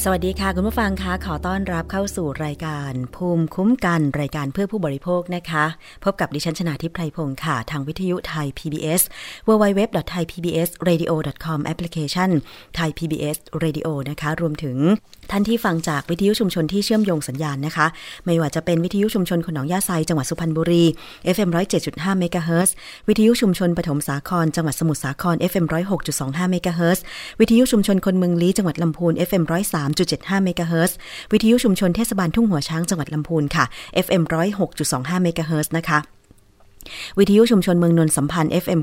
สวัสดีค่ะ คุณผู้ฟังคะขอต้อนรับเข้าสู่รายการ ภูมิคุ้มกันรายการเพื่อผู้บริโภคนะคะ พบกับดิฉันชนาทิพไพรพงศ์ค่ะ ทางวิทยุไทย PBS www.thaipbsradio.com แอปพลิเคชัน Thai PBS Radio นะคะ รวมถึงท่านที่ฟังจากวิทยุชุมชนที่เชื่อมโยงสัญญาณนะคะ ไม่ว่าจะเป็นวิทยุชุมชนคนองยาไซจังหวัดสุพรรณบุรี FM 107.5เมกะเฮิรตซ์วิทยุชุมชนปฐมสาครจังหวัดสมุทรสาคร FM 106.25เมกะเฮิรตซ์วิทยุชุมชนคนเมืองลี้จังหวัดลำพูน FM 103.75เมกะเฮิรตซ์วิทยุชุมชนเทศบาลทุ่งหัวช้างจังหวัดลำพูนค่ะ FM 106.25เมกะเฮิรตซ์นะคะ วิทยุชุมชนเมืองนนสัมพันธ์ FM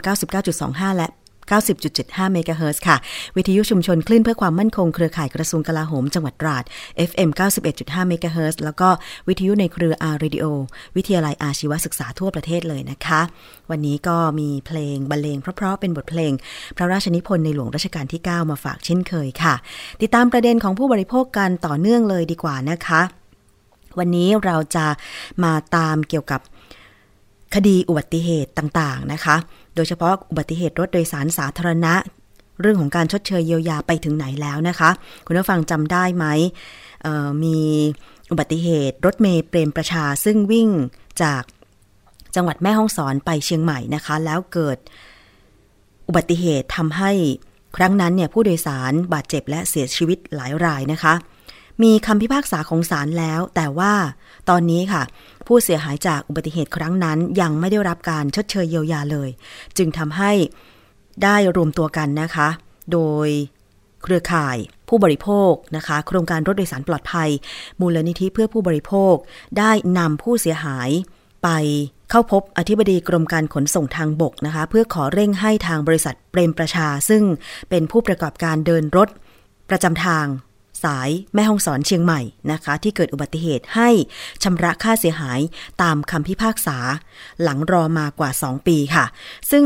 99.25 และ 90.75 เมกะเฮิรตซ์ค่ะ วิทยุชุมชนคลื่นเพื่อความมั่นคงเครือข่ายกระทรวงกลาโหมจังหวัดตราด FM 91.5 เมกะเฮิรตซ์แล้วก็วิทยุในเครือ R Radio วิทยาลัยอาชีวศึกษาทั่วประเทศเลยนะคะ วันนี้ก็มีเพลงบรรเลงเพราะๆเป็นบทเพลง พระราชนิพนธ์ในหลวงรัชกาลที่ 9 มาฝากเช่นเคยค่ะ ติดตามประเด็นของผู้บริโภคกันต่อเนื่องเลยดีกว่านะคะวันนี้เราจะมาตามเกี่ยวกับคดีอุบัติเหตุต่างๆนะคะ ดยเฉพาะอุบัติเหตุรถโดยสารสาธารณะ เรื่องของการชดเชยเยียวยาไปถึงไหนแล้วนะคะ คุณผู้ฟังจำได้ไหมมีอุบัติเหตุรถเมย์เปรมประชาซึ่งวิ่งจากจังหวัดแม่ฮ่องสอนไปเชียงใหม่นะคะ แล้วเกิดอุบัติเหตุทำให้ครั้งนั้นเนี่ยผู้โดยสารบาดเจ็บและเสียชีวิตหลายรายนะคะ มีคำพิพากษาของศาลแล้ว แต่ว่าตอนนี้ค่ะ ผู้เสียหายจากอุบัติเหตุครั้งนั้น ยังไม่ได้รับการชดเชยเยียวยาเลย จึงทำให้ได้รวมตัวกันนะคะ โดยเครือข่ายผู้บริโภคนะคะ โครงการรถโดยสารปลอดภัย มูลนิธิเพื่อผู้บริโภคได้นำผู้เสียหายไปเข้าพบอธิบดีกรมการขนส่งทางบกนะคะ เพื่อขอเร่งให้ทางบริษัทเปรมประชา ซึ่งเป็นผู้ประกอบการเดินรถ ประจำทาง สายแม่ฮ่องสอนเชียงใหม่นะคะ ที่เกิดอุบัติเหตุให้ชำระค่าเสียหายตามคำพิพากษา หลังรอมากว่า 2 ปีค่ะ ซึ่ง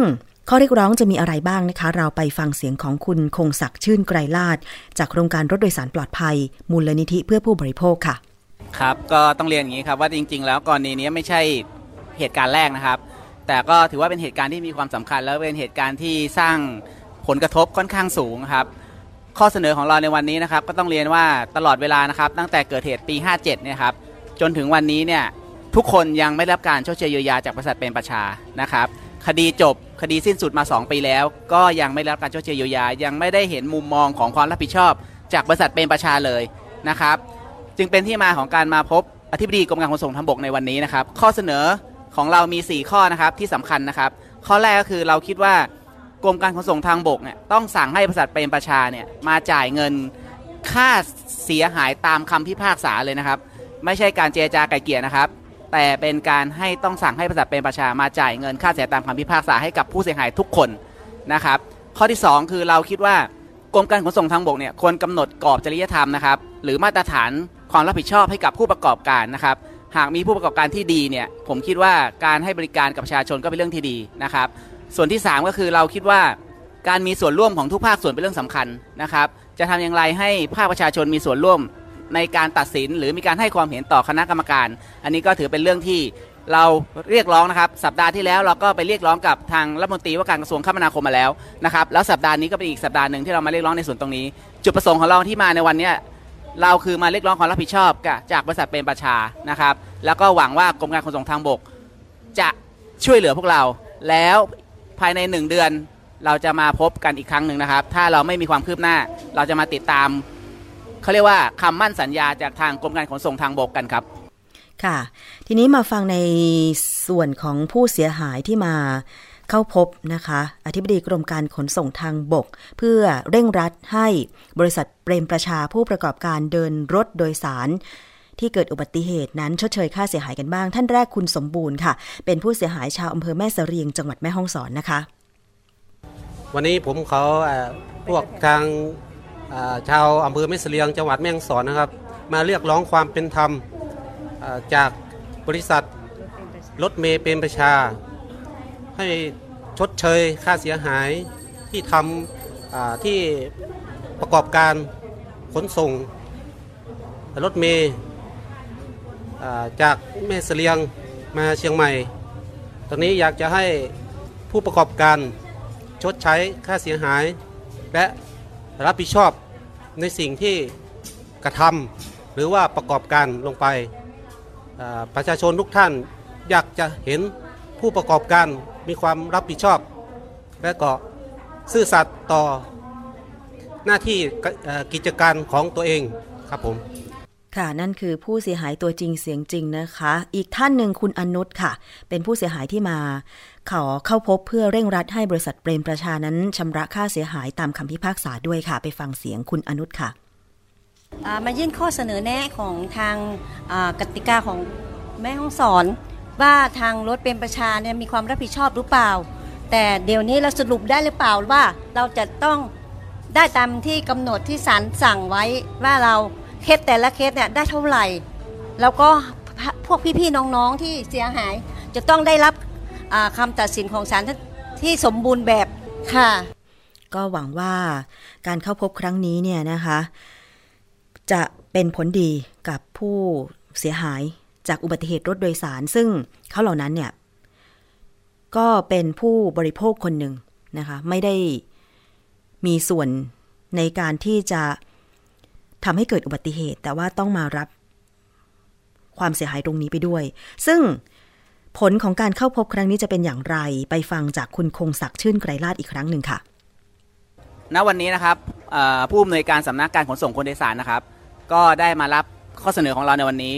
ข้อเรียกร้องจะมีอะไรบ้างนะคะ เราไปฟังเสียงของคุณคงศักดิ์ชื่นไกรลาด จากโครงการรถโดยสารปลอดภัย มูลนิธิเพื่อผู้บริโภคค่ะ ครับก็ต้องเรียนอย่างนี้ครับว่าจริง ๆ แล้วกรณีนี้ไม่ใช่เหตุการณ์แรกนะครับ แต่ก็ถือว่าเป็นเหตุการณ์ที่มีความสำคัญ แล้วเป็นเหตุการณ์ที่สร้างผลกระทบค่อนข้างสูงครับ ข้อเสนอของเราในวันนี้นะครับก็ต้องเรียนว่าตลอดเวลานะครับตั้งแต่เกิดเหตุปี 57เนี่ยครับจนถึงวันนี้เนี่ยทุกคนยังไม่ได้รับการชดเชยเยียวยาจากบริษัทเป็นประชานะครับคดีจบคดีสิ้นสุดมา 2 ปีแล้ว ก็ยังไม่ได้รับการชดเชยเยียวยา ยังไม่ได้เห็นมุมมองของความรับผิดชอบ จากบริษัทเป็นประชาเลยนะครับ จึงเป็นที่มาของการมาพบอธิบดีกรมการขนส่งทางบกในวันนี้นะครับ ข้อเสนอของเรามี 4 ข้อนะครับที่สำคัญนะครับ ข้อแรกก็คือเราคิดว่า กรมการขนส่งทางบกเนี่ยต้องสั่งให้บริษัทเป็นประชาเนี่ยมาจ่ายเงินค่าเสียหายตามคำพิพากษาเลยนะครับ ไม่ใช่การเจรจาไกลเกลี่ยนะครับ แต่เป็นการให้ต้องสั่งให้บริษัทเป็นประชามาจ่ายเงินค่าเสียตามคำพิพากษาให้กับผู้เสียหายทุกคนนะครับ ข้อที่ 2 คือเราคิดว่ากรมการขนส่งทางบกเนี่ยควรกำหนดกรอบจริยธรรมนะครับ หรือมาตรฐานความรับผิดชอบให้กับผู้ประกอบการนะครับหากมีผู้ประกอบการที่ดีเนี่ยผมคิดว่าการให้บริการกับประชาชนก็เป็นเรื่องที่ดีนะครับ ส่วนที่ 3 ก็คือเราคิดว่าการมีส่วนร่วมของทุกภาคส่วนเป็นเรื่องสำคัญนะครับ จะทำอย่างไรให้ภาคประชาชนมีส่วนร่วมในการตัดสิน หรือมีการให้ความเห็นต่อคณะกรรมการ อันนี้ก็ถือเป็นเรื่องที่เราเรียกร้องนะครับ สัปดาห์ที่แล้วเราก็ไปเรียกร้องกับทางรัฐมนตรีว่าการกระทรวงคมนาคมมาแล้วนะครับแล้วสัปดาห์นี้ก็เป็นอีกสัปดาห์หนึ่งที่เรามาเรียกร้องในส่วนตรงนี้ จุดประสงค์ของเราที่มาในวันนี้เราคือมาเรียกร้องความรับผิดชอบจากบริษัทเป็นประชานะครับ แล้วก็หวังว่ากรมการขนส่งทางบก จะช่วยเหลือพวกเรา แล้ว ภายในหนึ่งเดือน เราจะมาพบกันอีกครั้งหนึ่งนะครับ ถ้าเราไม่มีความคืบหน้า เราจะมาติดตามเขาเรียกว่าคำมั่นสัญญาจากทางกรมการขนส่งทางบกกันครับ ค่ะ ทีนี้มาฟังในส่วนของผู้เสียหายที่มาเข้าพบนะคะ อธิบดีกรมการขนส่งทางบก เพื่อเร่งรัดให้บริษัทเปรมประชาผู้ประกอบการเดินรถโดยสาร ที่เกิดอุบัติเหตุนั้นชดเชยค่าเสียหายกันบ้าง ท่านแรกคุณสมบูรณ์ค่ะ เป็นผู้เสียหายชาวอำเภอแม่เสรียงจังหวัดแม่ฮ่องสอนนะคะ วันนี้ผมเขาพวกทางชาวอำเภอแม่เสลียงจังหวัดแม่ฮ่องสอนนะครับ มาเรียกร้องความเป็นธรรมจากบริษัทรถเมย์เป็นประชา ให้ชดเชยค่าเสียหายที่ทำที่ประกอบการขนส่งรถเมย์ จากแม่เสลียงมาเชียงใหม่ ตอนนี้อยากจะให้ผู้ประกอบการชดใช้ค่าเสียหาย และรับผิดชอบในสิ่งที่กระทำหรือว่าประกอบการลงไป ประชาชนทุกท่านอยากจะเห็นผู้ประกอบการมีความรับผิดชอบ และก็ซื่อสัตย์ต่อหน้าที่กิจการของตัวเองครับผม ค่ะ นั่นคือผู้เสียหายตัวจริงเสียงจริงนะคะ อีกท่านหนึ่งคุณอนุชค่ะ เป็นผู้เสียหายที่มาขอเข้าพบเพื่อเร่งรัดให้บริษัทเปรมประชานั้นชำระค่าเสียหายตามคำพิพากษาด้วยค่ะ ไปฟังเสียงคุณอนุชค่ะมายื่นข้อเสนอแนะของทางกติกาของแม่ห้องสอน ว่าทางรถเป็นประชาเนี่ยมีความรับผิดชอบหรือเปล่า แต่เดี๋ยวนี้เราสรุปได้หรือเปล่าว่าเราจะต้องได้ตามที่กำหนดที่ศาลสั่งไว้ว่าเรา เคสแต่ละเคสเนี่ยได้เท่าไหร่ แล้วก็พวกพี่ๆน้องๆที่เสียหาย จะต้องได้รับคำตัดสินของศาลที่สมบูรณ์แบบค่ะ ก็หวังว่าการเข้าพบครั้งนี้เนี่ยนะคะ จะเป็นผลดีกับผู้เสียหายจากอุบัติเหตุรถโดยสาร ซึ่งเขาเหล่านั้นเนี่ย ก็เป็นผู้บริโภคคนหนึ่งนะคะ ไม่ได้มีส่วนในการที่จะ ทำให้เกิดอุบัติเหตุ แต่ว่าต้องมารับ ความเสียหายตรงนี้ไปด้วย ซึ่งผลของการเข้าพบครั้งนี้จะเป็นอย่างไร ไปฟังจากคุณคงศักดิ์ชื่นไกรลาดอีกครั้งหนึ่งค่ะ ณ วันนี้นะครับผู้อำนวยการสำนักการขนส่งคนโดยสารนะครับ ก็ได้มารับข้อเสนอของเราในวันนี้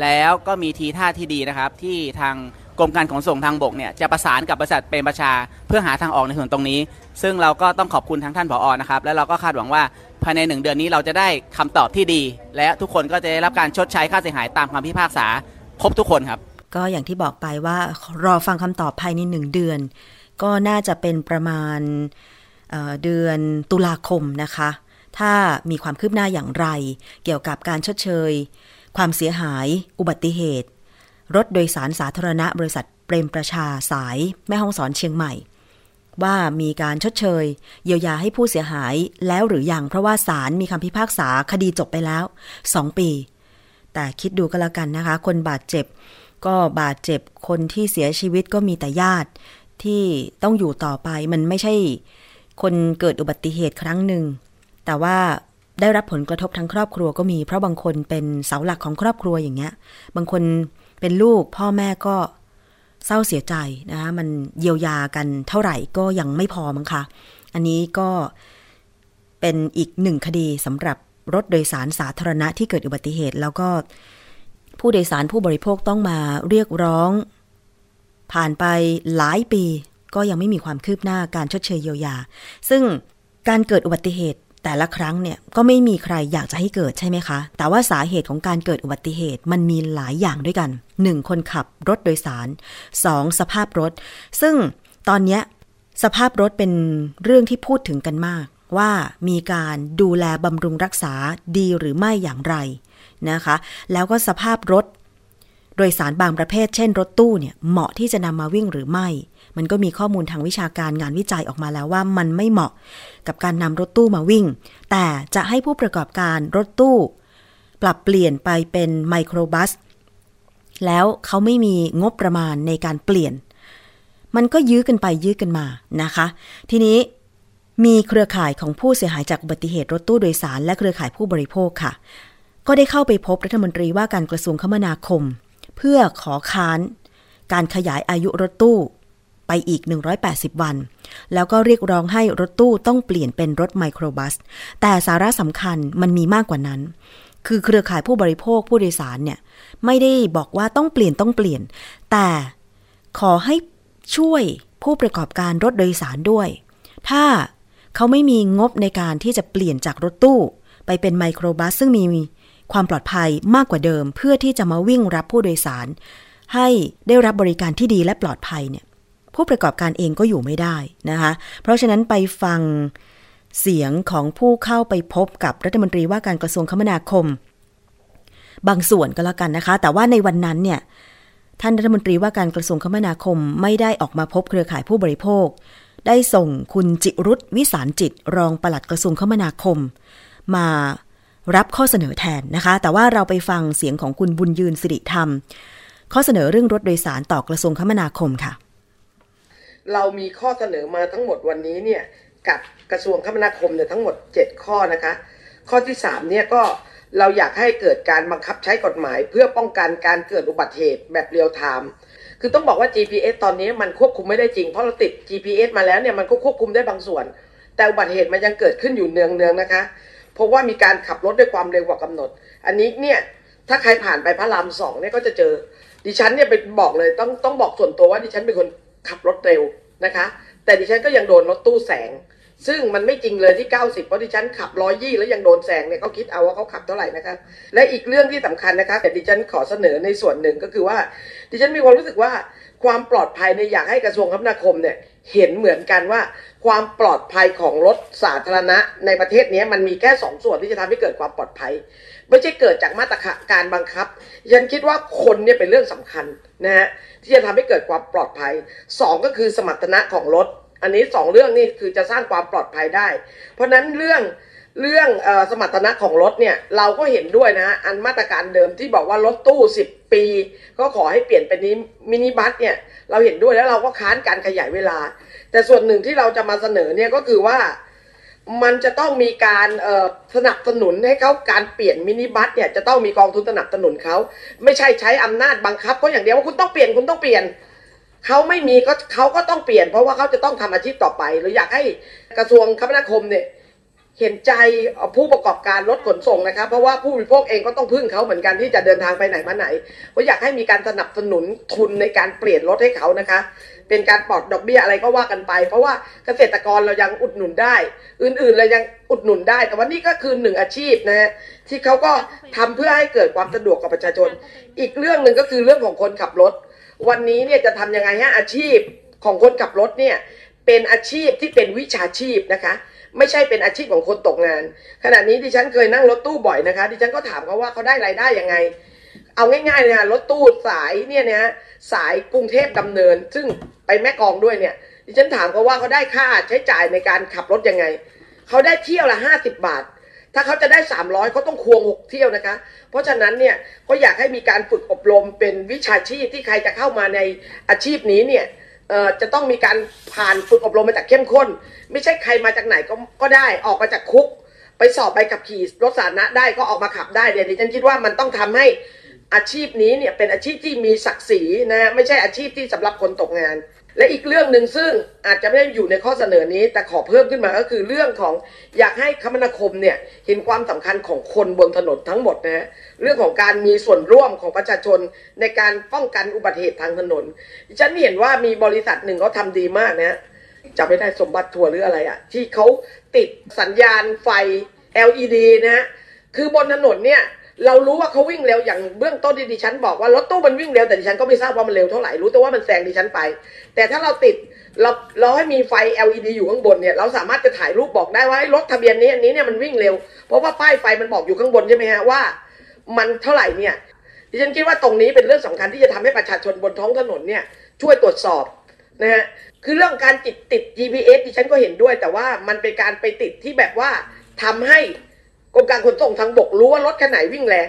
แล้วก็มีทีท่าที่ดีนะครับ ที่ทางกรมการขนส่งทางบกเนี่ยจะประสานกับบริษัทเป็นประชา เพื่อหาทางออกในส่วนตรงนี้ ซึ่งเราก็ต้องขอบคุณทั้งท่านผออนะครับ และเราก็คาดหวังว่า ภายในหนึ่งเดือนนี้เราจะได้คำตอบที่ดี และทุกคนก็จะได้รับการชดใช้ค่าเสียหายตามคำพิพากษาครบทุกคนครับ ก็อย่างที่บอกไปว่ารอฟังคำตอบภายในหนึ่งเดือน ก็น่าจะเป็นประมาณเเดือนตุลาคมนะคะ ถ้ามีความคืบหน้าอย่างไร เกี่ยวกับการชดเชย ความเสียหาย อุบัติเหตุ รถโดยสารสาธารณะบริษัทเปรมประชาสายแม่ห้องสอนเชียงใหม่ ว่ามีการชดเชย เยียวยาให้ผู้เสียหายแล้วหรืออยังเพราะว่าศาลมีคำพิพากษาคดีจบไปแล้ว 2 ปี แต่คิดดูก็แล้วกันนะคะ คนบาดเจ็บ ก็บาดเจ็บคนที่เสียชีวิตก็มีแต่ญาติที่ต้องอยู่ต่อไปมันไม่ใช่ คนเกิดอุบัติเหตุครั้งหนึ่ง แต่ว่าได้รับผลกระทบทั้งครอบครัวก็มีเพราะบางคนเป็นเสาหลักของครอบครัวอย่างเงี้ย บางคนเป็นลูกพ่อแม่ก็ เศร้าเสียใจนะคะมันเยียวยากันเท่าไหร่ก็ยังไม่พอมั้งคะอันนี้ก็เป็นอีกหนึ่งคดีสำหรับรถโดยสารสาธารณะที่เกิดอุบัติเหตุ แล้วก็ผู้โดยสารผู้บริโภคต้องมาเรียกร้อง ผ่านไปหลายปี ก็ยังไม่มีความคืบหน้าการชดเชยเยียวยา ซึ่งการเกิดอุบัติเหตุ แต่ละครั้งเนี่ยก็ไม่มีใครอยากจะให้เกิดใช่ไหมคะ แต่ว่าสาเหตุของการเกิดอุบัติเหตุมันมีหลายอย่างด้วยกัน 1. คนขับรถโดยสาร 2. สภาพรถ ซึ่งตอนนี้สภาพรถเป็นเรื่องที่พูดถึงกันมาก ว่ามีการดูแลบำรุงรักษาดีหรือไม่อย่างไรนะคะ แล้วก็สภาพรถ โดยสารบางประเภท เช่น รถตู้เนี่ยเหมาะที่จะนำมาวิ่งหรือไม่ มันก็มีข้อมูลทางวิชาการงานวิจัยออกมาแล้วว่ามันไม่เหมาะกับการนำรถตู้มาวิ่ง แต่จะให้ผู้ประกอบการรถตู้ ปรับเปลี่ยนไปเป็นไมโครบัส แล้วเขาไม่มีงบประมาณในการเปลี่ยน มันก็ยื้อกันไปยื้อกันมานะคะ ทีนี้มีเครือข่ายของผู้เสียหายจากอุบัติเหตุรถตู้โดยสาร และเครือข่ายผู้บริโภคค่ะ ก็ได้เข้าไปพบรัฐมนตรีว่าการกระทรวงคมนาคม เพื่อขอค้าน การขยายอายุรถตู้ ไปอีก 180 วัน แล้วก็เรียกร้องให้รถตู้ต้องเปลี่ยนเป็นรถไมโครบัส แต่สาระสำคัญมันมีมากกว่านั้น คือเครือข่ายผู้บริโภคผู้โดยสารเนี่ยไม่ได้บอกว่าต้องเปลี่ยนต้องเปลี่ยน แต่ขอให้ช่วยผู้ประกอบการรถโดยสารด้วย ถ้าเขาไม่มีงบในการที่จะเปลี่ยนจากรถตู้ ไปเป็นไมโครบัส ซึ่งมีความปลอดภัยมากกว่าเดิม เพื่อที่จะมาวิ่งรับผู้โดยสาร ให้ได้รับบริการที่ดีและปลอดภัยเนี่ย ผู้ประกอบการเองก็อยู่ไม่ได้นะคะ เพราะฉะนั้นไปฟังเสียงของผู้เข้าไปพบกับรัฐมนตรีว่าการกระทรวงคมนาคม บางส่วนก็แล้วกันนะคะ แต่ว่าในวันนั้นเนี่ยท่านรัฐมนตรีว่าการกระทรวงคมนาคมไม่ได้ออกมาพบเครือข่ายผู้บริโภค ได้ส่งคุณจิรุธวิสารจิต รองปลัดกระทรวงคมนาคม มารับข้อเสนอแทนนะคะ แต่ว่าเราไปฟังเสียงของคุณบุญยืนสิริธรรม ข้อเสนอเรื่องรถโดยสารต่อกระทรวงคมนาคมค่ะ เรามีข้อเสนอมาทั้งหมดวันนี้เนี่ยกับกระทรวงคมนาคมเนี่ยทั้งหมด 7 ข้อนะคะ ข้อที่ 3 เนี่ยก็เราอยากให้เกิดการบังคับใช้กฎหมาย เพื่อป้องกันการเกิดอุบัติเหตุแบบ real time คือต้องบอกว่า GPS ตอนนี้มันควบคุมไม่ได้จริง เพราะเราติด GPS มาแล้วเนี่ยมันก็ควบคุมได้บางส่วน แต่อุบัติเหตุมันยังเกิดขึ้นอยู่เนืองๆนะคะ เพราะว่ามีการขับรถด้วยความเร็วกว่ากำหนด อันนี้เนี่ยถ้าใครผ่านไปพระรามสองเนี่ยก็จะเจอดิฉันเนี่ยไปบอกเลยต้องต้องบอกส่วนตัวว่าดิฉันเป็นคน ขับรถเร็วนะคะ แต่ดิฉันก็ยังโดนรถตู้แสง ซึ่งมันไม่จริงเลยที่ 90 เพราะดิฉันขับร้อยยี่แล้วยังโดนแซงเนี่ยเขาคิดเอาว่าเขาขับเท่าไหร่นะคะ และอีกเรื่องที่สำคัญนะคะแต่ดิฉันขอเสนอในส่วนหนึ่งก็คือว่า ดิฉันมีความรู้สึกว่าความปลอดภัยในอยากให้กระทรวงคมนาคมเนี่ยเห็นเหมือนกันว่า ความปลอดภัยของรถสาธารณะในประเทศนี้มันมีแค่สองส่วนที่จะทำให้เกิดความปลอดภัย ไม่ใช่เกิดจากมาตรการบังคับ ฉันคิดว่าคนเนี่ยเป็นเรื่องสำคัญนะฮะที่จะทำให้เกิดความปลอดภัย 2 ก็คือสมรรถนะของรถ อันนี้ 2 เรื่องนี่คือจะสร้างความปลอดภัยได้ เพราะนั้นเรื่องเรื่องอสมรรถนะของรถเนี่ยเราก็เห็นด้วยนะอันมาตรการเดิมที่บอกว่ารถตู้ 10 ปี ก็ขอให้เปลี่ยนเป็นนี้มินิบัสเนี่ยเราเห็นด้วยแล้วเราก็ค้านการขยายเวลา แต่ส่วนหนึ่งที่เราจะมาเสนอเนี่ยก็คือว่า มันจะต้องมีการสนับสนุนให้เขาการเปลี่ยนมินิบัสเนี่ยจะต้องมีกองทุนสนับสนุนเขาไม่ใช่ใช้อำนาจบังคับเขาอย่างเดียวว่าคุณต้องเปลี่ยนคุณต้องเปลี่ยนเขาไม่มีก็เขาก็ต้องเปลี่ยน เพราะว่าเขาจะต้องทำอาชีพต่อไปหรืออยากให้กระทรวงคมนาคมเนี่ยเห็นใจผู้ประกอบการรถขนส่งนะคะเพราะว่าผู้บริโภคเองก็ต้องพึ่งเขาเหมือนกันที่จะเดินทางไปไหนมาไหนก็อยากให้มีการสนับสนุนทุนในการเปลี่ยนรถให้เขานะคะ เป็นการปลอดดอกเบี้ยอะไรก็ว่ากันไป เพราะว่าเกษตรกรเรายังอุดหนุนได้ อื่นๆเรายังอุดหนุนได้ แต่ว่านี่ก็คือหนึ่งอาชีพนะฮะที่เขาก็ทำเพื่อให้เกิดความสะดวกกับประชาชน อีกเรื่องหนึ่งก็คือเรื่องของคนขับรถ วันนี้เนี่ยจะทำยังไงให้อาชีพของคนขับรถเนี่ยเป็นอาชีพที่เป็นวิชาชีพนะคะไม่ใช่เป็นอาชีพของคนตกงาน ขณะนี้ดิฉันเคยนั่งรถตู้บ่อยนะคะ ดิฉันก็ถามเขาว่าเขาได้รายได้ยังไง เอาง่ายๆเลยค่ะรถตู้สายเนี่ยนะสายกรุงเทพดำเนิน ซึ่งไปแม่กองด้วยเนี่ยดิฉันถามเขาว่าเขาได้ค่าใช้จ่ายในการขับรถยังไง เขาได้เที่ยวละห้าสิบบาท ถ้าเขาจะได้300เขาต้องควง6เที่ยวนะคะ เพราะฉะนั้นเนี่ยก็อยากให้มีการฝึกอบรมเป็นวิชาชีพที่ใครจะเข้ามาในอาชีพนี้เนี่ยจะต้องมีการผ่านฝึกอบรมมาจากเข้มข้น ไม่ใช่ใครมาจากไหนก็ก็ได้ออกมาจากคุก ไปสอบใบขับขี่รถสาธารณะได้ก็ออกมาขับได้เดี๋ยวดิฉันคิดว่ามันต้องทำให้ อาชีพนี้เนี่ยเป็นอาชีพที่มีศักดิ์ศรีนะไม่ใช่อาชีพที่สำหรับคนตกงาน และอีกเรื่องหนึ่งซึ่งอาจจะไม่ได้อยู่ในข้อเสนอนี้ แต่ขอเพิ่มขึ้นมาก็คือเรื่องของอยากให้คมนาคมเนี่ยเห็นความสำคัญของคนบนถนนทั้งหมดนะฮะเรื่องของการมีส่วนร่วมของประชาชนในการป้องกันอุบัติเหตุทางถนนฉันเห็นว่ามีบริษัทหนึ่งเขาทำดีมากนะฮะไม่ได้สมบัติทัวร์หรืออะไรอะที่เขาติดสัญญาณไฟ LED นะฮะคือบนถนนเนี่ย เรารู้ว่าเขาวิ่งเร็วอย่างเบื้องต้นที่ดิฉันบอกว่ารถตู้มันวิ่งเร็วแต่ดิฉันก็ไม่ทราบว่ามันเร็วเท่าไหร่รู้แต่ว่ามันแซงดิฉันไป แต่ถ้าเราติดเราเราให้มีไฟ LED อยู่ข้างบนเนี่ยเราสามารถจะถ่ายรูปบอกได้ว่าไอ้รถทะเบียนนี้อันนี้เนี่ยมันวิ่งเร็ว เพราะว่าป้ายไฟมันบอกอยู่ข้างบนใช่ไหมฮะว่า มันเท่าไหร่เนี่ยดิฉันคิดว่าตรงนี้เป็นเรื่องสำคัญที่จะทำให้ประชาชนบนท้องถนนเนี่ยช่วยตรวจสอบนะฮะคือเรื่องการติดติด GPS ดิฉันก็เห็นด้วย แต่ว่ามันเป็นการไปติดที่แบบว่าทำให้ กรมการขนส่งทางบกรู้ว่ารถคันไหนวิ่งแรง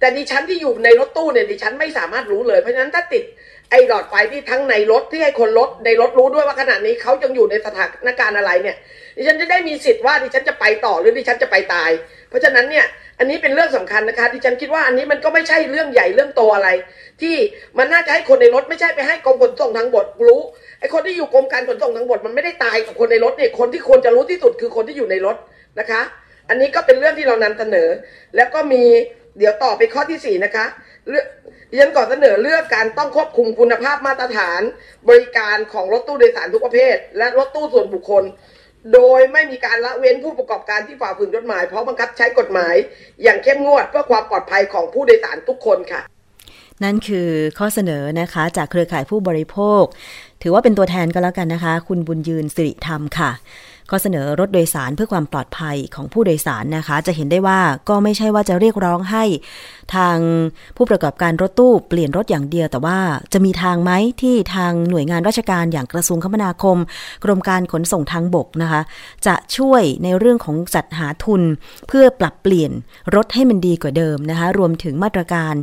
แต่ดิฉันที่อยู่ในรถตู้เนี่ยดิฉันไม่สามารถรู้เลยเพราะฉะนั้นถ้าติดไอ้หลอดไฟที่ทั้งในรถที่ให้คนรถในรถรู้ด้วยว่าขณะนี้เขายังอยู่ในสถานการณ์อะไรเนี่ยดิฉันจะได้มีสิทธิ์ว่าดิฉันจะไปต่อหรือดิฉันจะไปตาย เพราะฉะนั้นเนี่ยอันนี้เป็นเรื่องสำคัญนะคะดิฉันคิดว่าอันนี้มันก็ไม่ใช่เรื่องใหญ่เรื่องโตอะไร ที่มันน่าจะให้คนในรถไม่ใช่ไปให้กรมขนส่งทางบกรู้ไอ้คนที่อยู่กรมการขนส่งทางบกมันไม่ได้ตายกับคนในรถเนี่ยคนที่ควรจะรู้ที่สุดคือคนที่อยู่ในรถนะคะ อันนี้ก็เป็นเรื่องที่เรานำเสนอ แล้วก็มีเดี๋ยวต่อไปข้อที่สี่นะคะเรื่องยันก่อนเสนอเรื่องการต้องควบคุมคุณภาพมาตรฐาน บริการของรถตู้โดยสารทุกประเภท และรถตู้ส่วนบุคคล โดยไม่มีการละเว้นผู้ประกอบการที่ฝ่าฝืนกฎหมาย เพราะบังคับใช้กฎหมาย อย่างเข้มงวดเพื่อความปลอดภัยของผู้โดยสารทุกคนค่ะ นั่นคือข้อเสนอนะคะจากเครือข่ายผู้บริโภค ถือว่าเป็นตัวแทนก็แล้วกันนะคะ คุณบุญยืนสิริธรรมค่ะ ข้อเสนอรถโดยสารเพื่อความปลอดภัยของผู้โดยสารนะคะ จะเห็นได้ว่าก็ไม่ใช่ว่าจะเรียกร้องให้ ทางผู้ประกอบการรถตู้เปลี่ยนรถอย่างเดียว แต่ว่าจะมีทางไหมที่ทางหน่วยงานราชการอย่างกระทรวงคมนาคม กรมการขนส่งทางบกนะคะ จะช่วยในเรื่องของจัดหาทุน เพื่อปรับเปลี่ยนรถให้มันดีกว่าเดิมนะคะ รวมถึงมาตรการ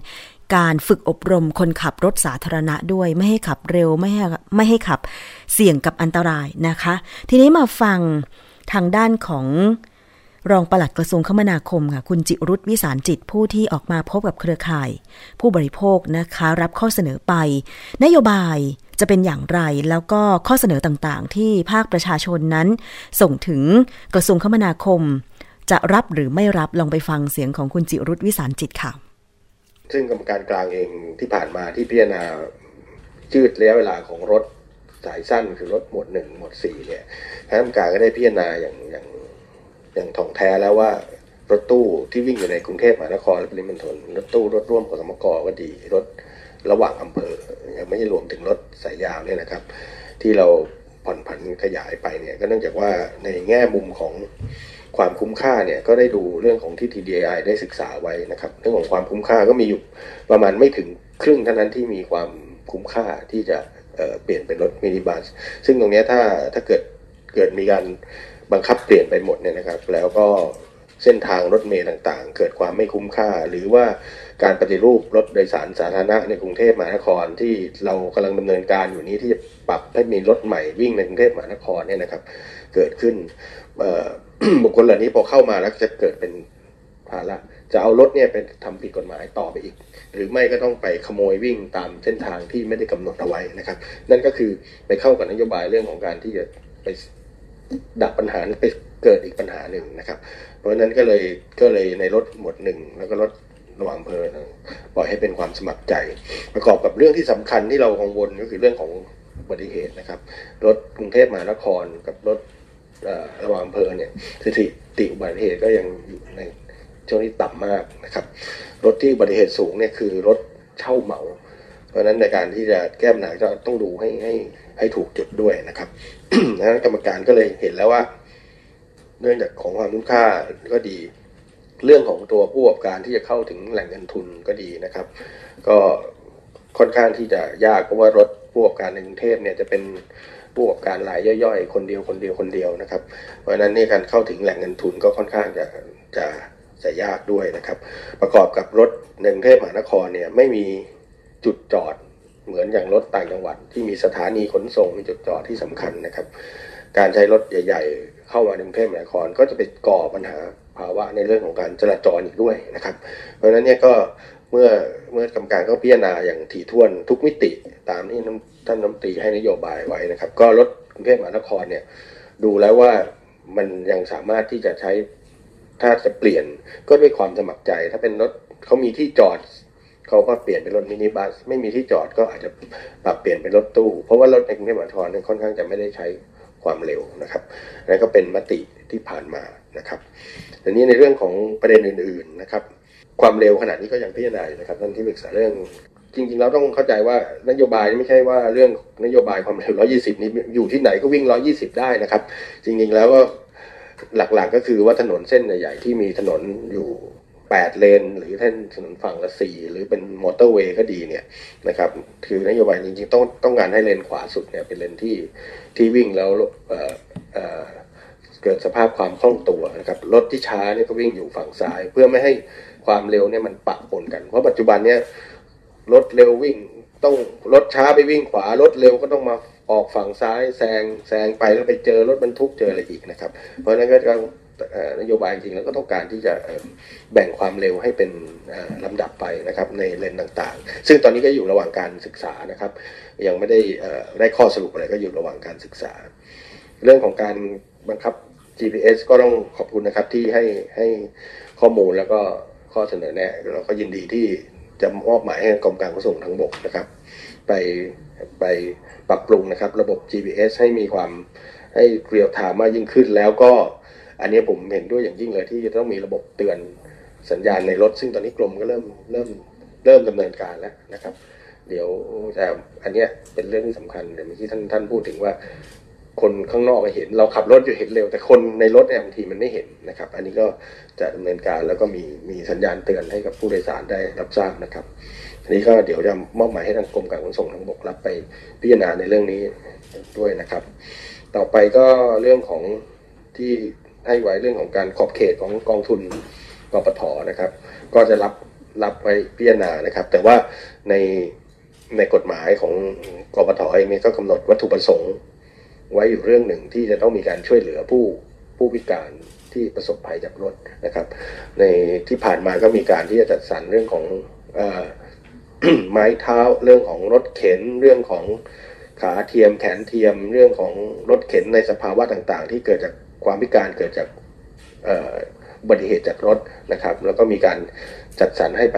การฝึกอบรมคนขับรถสาธารณะด้วยไม่ให้ขับเร็วไม่ให้ไม่ให้ขับเสี่ยงกับอันตรายนะคะ ทีนี้มาฟังทางด้านของรองปลัดกระทรวงคมนาคมค่ะคุณจิรุธวิสารจิตผู้ที่ออกมาพบกับเครือข่าย ผู้บริโภคนะคะรับข้อเสนอไป นโยบายจะเป็นอย่างไรแล้วก็ข้อเสนอต่างๆ ที่ภาคประชาชนนั้น ส่งถึงกระทรวงคมนาคม จะรับหรือไม่รับลองไปฟังเสียงของคุณจิรุธวิสารจิตค่ะ ซึ่งกรรมการกลางเองที่ผ่านมาที่พิจารณายืดระยะเวลาของรถสายสั้นคือรถหมวดหนึ่งหมวดสี่เนี่ยคณะกรรมการก็ได้พิจารณาอย่างอย่างอย่างถ่องแท้แล้วว่ารถตู้ที่วิ่งอยู่ในกรุงเทพมหานครและปริมณฑลรถตู้รถร่วมขอสมกก็ดีรถระหว่างอำเภอยังไม่ใช่รวมถึงรถสายยาวเนี่ยนะครับ ที่เราผ่อนผันขยายไปเนี่ยก็เนื่องจากว่าในแง่มุมของ ความคุ้มค่าเนี่ยก็ได้ดูเรื่องของที่ TDI ได้ศึกษาไว้นะครับ เรื่องของความคุ้มค่าก็มีอยู่ประมาณไม่ถึงครึ่งเท่านั้นที่มีความคุ้มค่าที่จะเเปลี่ยนเป็นรถมินิบัส ซึ่งตรงนี้ถ้าถ้าเกิดเกิดมีการบังคับเปลี่ยนไปหมดเนี่ยนะครับ แล้วก็เส้นทางรถเมล์ต่างๆ เกิดความไม่คุ้มค่า หรือว่าการปฏิรูปรถโดยสารสาธารณะในกรุงเทพมหานครที่เรากำลังดำเนินการอยู่นี้ที่จะปรับให้มีรถใหม่วิ่งในกรุงเทพมหานครเนี่ยนะครับ เกิดขึ้น บุคคลเหล่านี้พอเข้ามาแล้วจะเกิดเป็นภาระจะเอารถเนี่ยไปทำผิดกฎหมายต่อไปอีก หรือไม่ก็ต้องไปขโมยวิ่งตามเส้นทางที่ไม่ได้กำหนดเอาไว้นะครับ นั่นก็คือไปเข้ากับนโยบายเรื่องของการที่จะไปดับปัญหาไปเกิดอีกปัญหาหนึ่งนะครับ เพราะฉะนั้นก็เลยก็เลยในรถหมวดหนึ่งแล้วก็รถระหว่างอำเพลินปล่อยให้เป็นความสมัครใจ ประกอบกับเรื่องที่สำคัญที่เรากังวลก็คือเรื่องของอุบัติเหตุนะครับ รถกรุงเทพมหานครกับรถ ระหว่างอำเภอเนี่ยสถิติอุบัติเหตุก็ยังอยู่ในช่วงที่ต่ำมากนะครับ รถที่อุบัติเหตุสูงเนี่ยคือรถเช่าเหมา เพราะฉะนั้นในการที่จะแก้ปัญหาก็ต้องดูให้ให้ให้ถูกจุดด้วยนะครับดังนั้นกรรมการก็เลยเห็นแล้วว่า เนื่องจากของความคุ้มค่าก็ดี เรื่องของตัวผู้ประกอบการที่จะเข้าถึงแหล่งเงินทุนก็ดีนะครับ ก็ค่อนข้างที่จะยากเพราะว่ารถผู้ประกอบการในกรุงเทพเนี่ยจะเป็น ผู้ประกอบการรายย่อยๆ คนเดียวคนเดียวคนเดียวนะครับ เพราะฉะนั้นนี่การเข้าถึงแหล่งเงินทุนก็ค่อนข้างจะจะจะยากด้วยนะครับ ประกอบกับรถในกรุงเทพมหานครเนี่ยไม่มีจุดจอดเหมือนอย่างรถต่างจังหวัด ที่มีสถานีขนส่งมีจุดจอดที่สำคัญนะครับ การใช้รถใหญ่ ๆ เข้ามาในกรุงเทพมหานครก็จะไปก่อปัญหาภาวะในเรื่องของการจราจรอีกด้วยนะครับ เพราะฉะนั้นเนี่ยก็ เมื่อเมื่อกรรมการก็พิจารณาอย่างถี่ถ้วนทุกมิติตามที่ท่านน้ำตรีให้นโยบายไว้นะครับ ก็รถกรุงเทพมหานครเนี่ยดูแล้วว่ามันยังสามารถที่จะใช้ถ้าจะเปลี่ยนก็ด้วยความสมัครใจ ถ้าเป็นรถเขามีที่จอดเขาก็เปลี่ยนเป็นรถมินิบัส ไม่มีที่จอดก็อาจจะปรับเปลี่ยนเป็นรถตู้ เพราะว่ารถในกรุงเทพมหานครเนี่ยค่อนข้างจะไม่ได้ใช้ความเร็วนะครับนั่นก็เป็นมติที่ผ่านมานะครับทีนี้ในเรื่องของประเด็นอื่น ๆนะครับ ความเร็วขนาดนี้ก็ยังพิจารณาอยู่นะครับท่านที่ปรึกษาเรื่อง จริงๆเราต้องเข้าใจว่านโยบายไม่ใช่ว่าเรื่องนโยบายความเร็ว 120 นี้อยู่ที่ไหนก็วิ่ง 120 ได้นะครับ จริง ๆ แล้วก็หลักๆก็คือว่าถนนเส้นใหญ่ๆที่มีถนนอยู่ 8 เลน หรือท่านถนนฝั่งละ 4 หรือเป็นมอเตอร์เวย์ก็ดีเนี่ยนะครับคือนโยบายจริงๆ ต้องต้องการให้เลนขวาสุดเนี่ยเป็นเลนที่ที่วิ่งแล้วเอ่อเกิดสภาพความคล่องตัวนะครับรถที่ช้าเนี่ยก็วิ่งอยู่ฝั่งซ้ายเพื่อไม่ให้ ความเร็วเนี่ยมันปะปนกัน เพราะปัจจุบันเนี่ยรถเร็ววิ่งต้องรถช้าไปวิ่งขวารถเร็วก็ต้องมาออกฝั่งซ้ายแซงแซงไปแล้วไปเจอรถบรรทุกเจออะไรอีกนะครับ เพราะฉะนั้นก็ต้องนโยบายจริงแล้วก็ต้องการที่จะแบ่งความเร็วให้เป็นลำดับไปนะครับในเลนต่างๆ ซึ่งตอนนี้ก็อยู่ระหว่างการศึกษานะครับ ยังไม่ได้ได้ข้อสรุปอะไรก็อยู่ระหว่างการศึกษา เรื่องของการบังคับ GPS ก็ต้องขอบคุณนะครับที่ให้ให้ข้อมูลแล้วก็ ข้อเสนอแนะเราก็ยินดีที่จะมอบหมายให้กรมการขนส่งทางบกนะครับ ไปไปปรับปรุงนะครับ ระบบ GPS ให้มีความให้เรียลไทม์มากยิ่งขึ้น แล้วก็อันนี้ผมเห็นด้วยอย่างยิ่งเลยที่จะต้องมีระบบเตือนสัญญาณในรถ ซึ่งตอนนี้กรมก็เริ่มเริ่มเริ่มดำเนินการแล้วนะครับ เดี๋ยวแต่อันเนี้ยเป็นเรื่องที่สำคัญเดี๋ยวเมื่อกี้ท่านท่านพูดถึงว่า คนข้างนอกเห็น เราขับรถอยู่เห็นเร็ว แต่คนในรถเนี่ยบางทีมันไม่เห็นนะครับ อันนี้ก็จะดำเนินการแล้วก็มีมีสัญญาณเตือนให้กับผู้โดยสารได้รับทราบนะครับอันนี้ก็เดี๋ยวจะมอบหมายให้ทางกรมการขนส่งทางบกรับไปพิจารณาในเรื่องนี้ด้วยนะครับ ต่อไปก็เรื่องของที่ให้ไว้เรื่องของการขอบเขตของกองทุนกปทนะครับ ก็จะรับรับไว้พิจารณานะครับ แต่ว่าในในกฎหมายของกปทเองเนี่ยก็กำหนดวัตถุประสงค์ ไว้อยู่เรื่องหนึ่งที่จะต้องมีการช่วยเหลือผู้ผู้พิการที่ประสบภัยจากรถนะครับ ในที่ผ่านมาก็มีการที่จะจัดสรรเรื่องของอไม้เท้าเรื่องของรถเข็นเรื่องของขาเทียมแขนเทียมเรื่องของรถเข็นในสภาวะต่างๆ ที่เกิดจากความพิการเกิดจากอุบัติเหตุจากรถนะครับ แล้วก็มีการจัดสรรให้ไป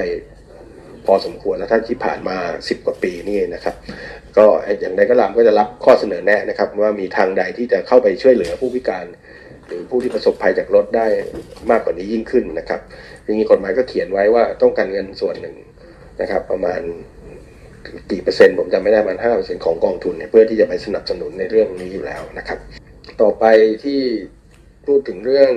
พอสมควรแล้วถ้าที่ผ่านมา 10 กว่าปีนี่นะครับ ก็อย่างใดก็ตามก็จะรับข้อเสนอแนะนะครับ ว่ามีทางใดที่จะเข้าไปช่วยเหลือผู้พิการ หรือผู้ที่ประสบภัยจากรถได้มากกว่านี้ยิ่งขึ้นนะครับอย่างนี้กฎหมายก็เขียนไว้ว่าต้องการเงินส่วนหนึ่งนะครับ ประมาณกี่เปอร์เซ็นต์ผมจำไม่ได้ประมาณห้าเปอร์เซ็นต์ของกองทุนเนี่ยเพื่อที่จะไปสนับสนุนในเรื่องนี้อยู่แล้วนะครับ ต่อไปที่พูดถึงเรื่อง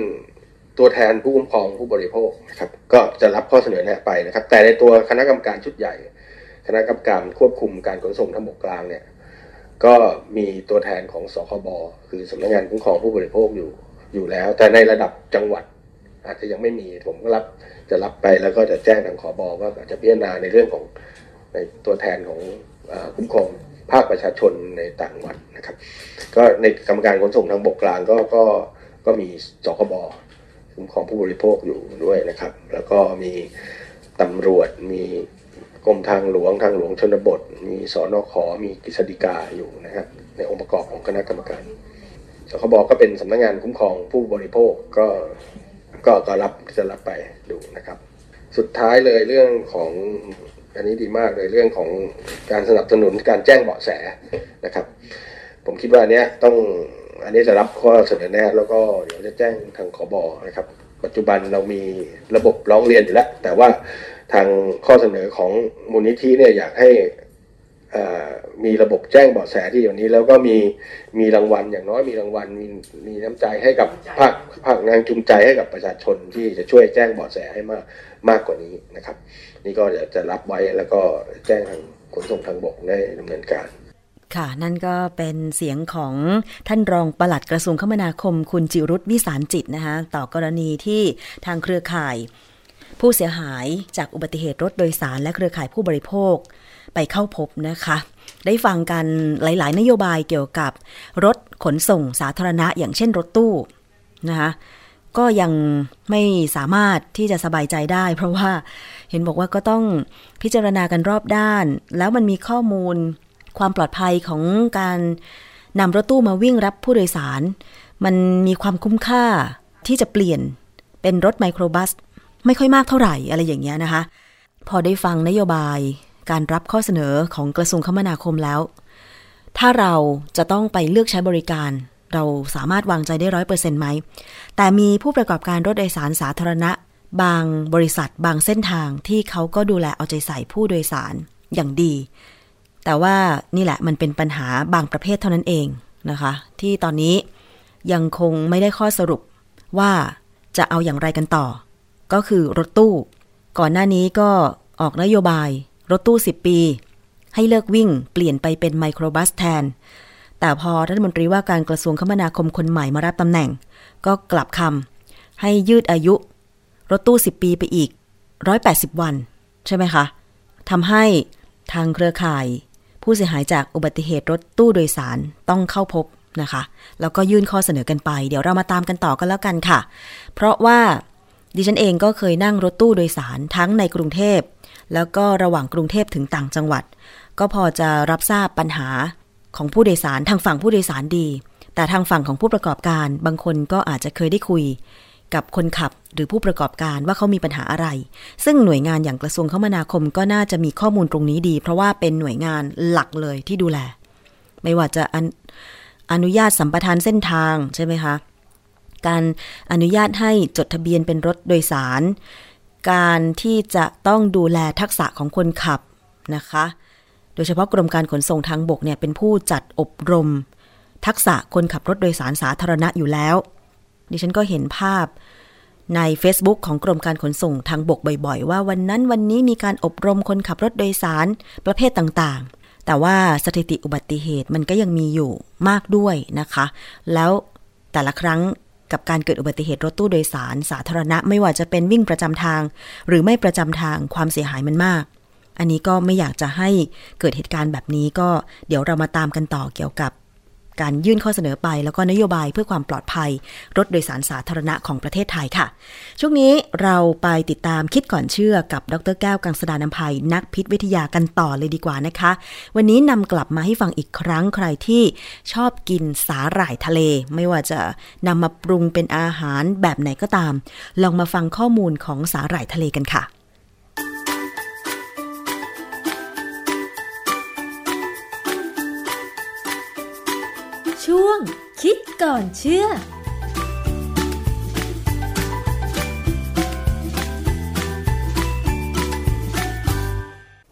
ตัวแทนผู้คุ้มครองผู้บริโภคนะครับ ก็จะรับข้อเสนอแนะไปนะครับ แต่ในตัวคณะกรรมการชุดใหญ่ คณะกรรมการควบคุมการขนส่งทางบกกลางเนี่ยก็มีตัวแทนของสคบคือสำนักงานคุ้มครองผู้บริโภคอยู่อยู่แล้ว แต่ในระดับจังหวัด อาจจะยังไม่มีผมก็รับจะรับไปแล้วก็จะแจ้งทางขอบอว่าอาจจะพิจารณาในเรื่องของในตัวแทนของอคุ้มครองภาคประชาชนในต่างจังหวัดนะครับ ก็ในกรรมการขนส่งทางบกกลางก็ก็ก็มีสคบคุ้มครองผู้บริโภคอยู่ด้วยนะครับ แล้วก็มีตำรวจมี กรมทางหลวงทางหลวงชนบท มีสอนอขอมีกฤษฎิกาอยู่นะครับในองค์ประกอบของคณะกรรมการสคบก็เป็นสำนักงานคุ้มครองผู้บริโภคก็ก็ก็รับจะรับไปดูนะครับ สุดท้ายเลยเรื่องของอันนี้ดีมากเลยเรื่องของการสนับสนุนการแจ้งเบาะแสนะครับ ผมคิดว่าอันเนี้ยต้องอันนี้จะรับข้อเสนอแนะแล้วก็เดี๋ยวจะแจ้งทางขอบอนะครับ ปัจจุบันเรามีระบบร้องเรียนอยู่แล้วแต่ว่า ทางข้อเสนอของมูลนิธิเนี่ยอยากให้เอ่อมีระบบแจ้งเบาะแสที่อย่างนี้แล้วก็มีมีรางวัลอย่างน้อยมีรางวัลมีมีน้ำใจให้กับภาคภาคงานจูงใจให้กับประชาชนที่จะช่วยแจ้งเบาะแสให้มากมากกว่านี้นะครับ นี่ก็จะจะรับไว้แล้วก็แจ้งทางขนส่งทางบกได้ดำเนินการ ค่ะ นั่นก็เป็นเสียงของท่านรองปลัดกระทรวงคมนาคมคุณจิรุธวิสารจิตนะคะต่อกรณีที่ทางเครือข่าย ผู้เสียหายจากอุบัติเหตุรถโดยสารและเครือข่ายผู้บริโภค ไปเข้าพบนะคะ ได้ฟังกันหลายๆ นโยบายเกี่ยวกับรถขนส่งสาธารณะอย่างเช่นรถตู้นะคะก็ยังไม่สามารถที่จะสบายใจได้ เพราะว่าเห็นบอกว่าก็ต้องพิจารณากันรอบด้าน แล้วมันมีข้อมูลความปลอดภัยของการนำรถตู้มาวิ่งรับผู้โดยสาร มันมีความคุ้มค่าที่จะเปลี่ยนเป็นรถไมโครบัส ไม่ค่อยมากเท่าไหร่อะไรอย่างเงี้ยนะคะ พอได้ฟังนโยบายการรับข้อเสนอของกระทรวงคมนาคมแล้ว ถ้าเราจะต้องไปเลือกใช้บริการ เราสามารถวางใจได้ร้อยเปอร์เซ็นต์ไหม แต่มีผู้ประกอบการรถโดยสารสาธารณะ บางบริษัทบางเส้นทางที่เขาก็ดูแลเอาใจใส่ผู้โดยสารอย่างดี แต่ว่านี่แหละมันเป็นปัญหาบางประเภทเท่านั้นเองนะคะ ที่ตอนนี้ยังคงไม่ได้ข้อสรุปว่าจะเอาอย่างไรกันต่อ ก็คือรถตู้ ก่อนหน้านี้ก็ออกนโยบาย รถตู้ 10 ปี ให้เลิกวิ่งเปลี่ยนไปเป็นไมโครบัสแทน แต่พอรัฐมนตรีว่าการกระทรวงคมนาคมคนใหม่มารับตำแหน่ง ก็กลับคำให้ยืดอายุ รถตู้ 10 ปีไปอีก 180 วัน ใช่ไหมคะทำให้ทางเครือข่าย ผู้เสียหายจากอุบัติเหตุรถตู้โดยสารต้องเข้าพบนะคะ แล้วก็ยื่นข้อเสนอกันไป เดี๋ยวเรามาตามกันต่อกันแล้วกันค่ะ เพราะว่า ดิฉันเองก็เคยนั่งรถตู้โดยสารทั้งในกรุงเทพ แล้วก็ระหว่างกรุงเทพถึงต่างจังหวัด ก็พอจะรับทราบปัญหาของผู้โดยสารทางฝั่งผู้โดยสารดี แต่ทางฝั่งของผู้ประกอบการ บางคนก็อาจจะเคยได้คุย กับคนขับหรือผู้ประกอบการว่าเขามีปัญหาอะไร ซึ่งหน่วยงานอย่างกระทรวงคมนาคมก็น่าจะมีข้อมูลตรงนี้ดี เพราะว่าเป็นหน่วยงานหลักเลยที่ดูแล ไม่ว่าจะอนอนุญาตสัมปทานเส้นทางใช่ไหมคะ การอนุญาตให้จดทะเบียนเป็นรถโดยสาร การที่จะต้องดูแลทักษะของคนขับนะคะ โดยเฉพาะกรมการขนส่งทางบกเนี่ยเป็นผู้จัดอบรม ทักษะคนขับรถโดยสารสาธารณะอยู่แล้ว ดิฉันก็เห็นภาพใน Facebook ของกรมการขนส่งทางบกบ่อยๆ ว่าวันนั้นวันนี้มีการอบรมคนขับรถโดยสารประเภทต่างๆ แต่ว่าสถิติอุบัติเหตุมันก็ยังมีอยู่มากด้วยนะคะ แล้วแต่ละครั้ง กับการเกิดอุบัติเหตุรถตู้โดยสาร สาธารณะไม่ว่าจะเป็นวิ่งประจำทาง หรือไม่ประจำทางความเสียหายมันมาก อันนี้ก็ไม่อยากจะให้เกิดเหตุการณ์แบบนี้ก็เดี๋ยวเรามาตามกันต่อเกี่ยวกับ การยื่นข้อเสนอไป แล้วก็นโยบายเพื่อความปลอดภัย รถโดยสารสาธารณะของประเทศไทยค่ะ ช่วงนี้เราไปติดตามคิดก่อนเชื่อกับดรแก้วกังสดานนภัยนักพิษวิทยากันต่อเลยดีกว่านะคะ วันนี้นำกลับมาให้ฟังอีกครั้งใครที่ชอบกินสาหร่ายทะเล ไม่ว่าจะนำมาปรุงเป็นอาหารแบบไหนก็ตาม ลองมาฟังข้อมูลของสาหร่ายทะเลกันค่ะ ช่วง คิดก่อนเชื่อ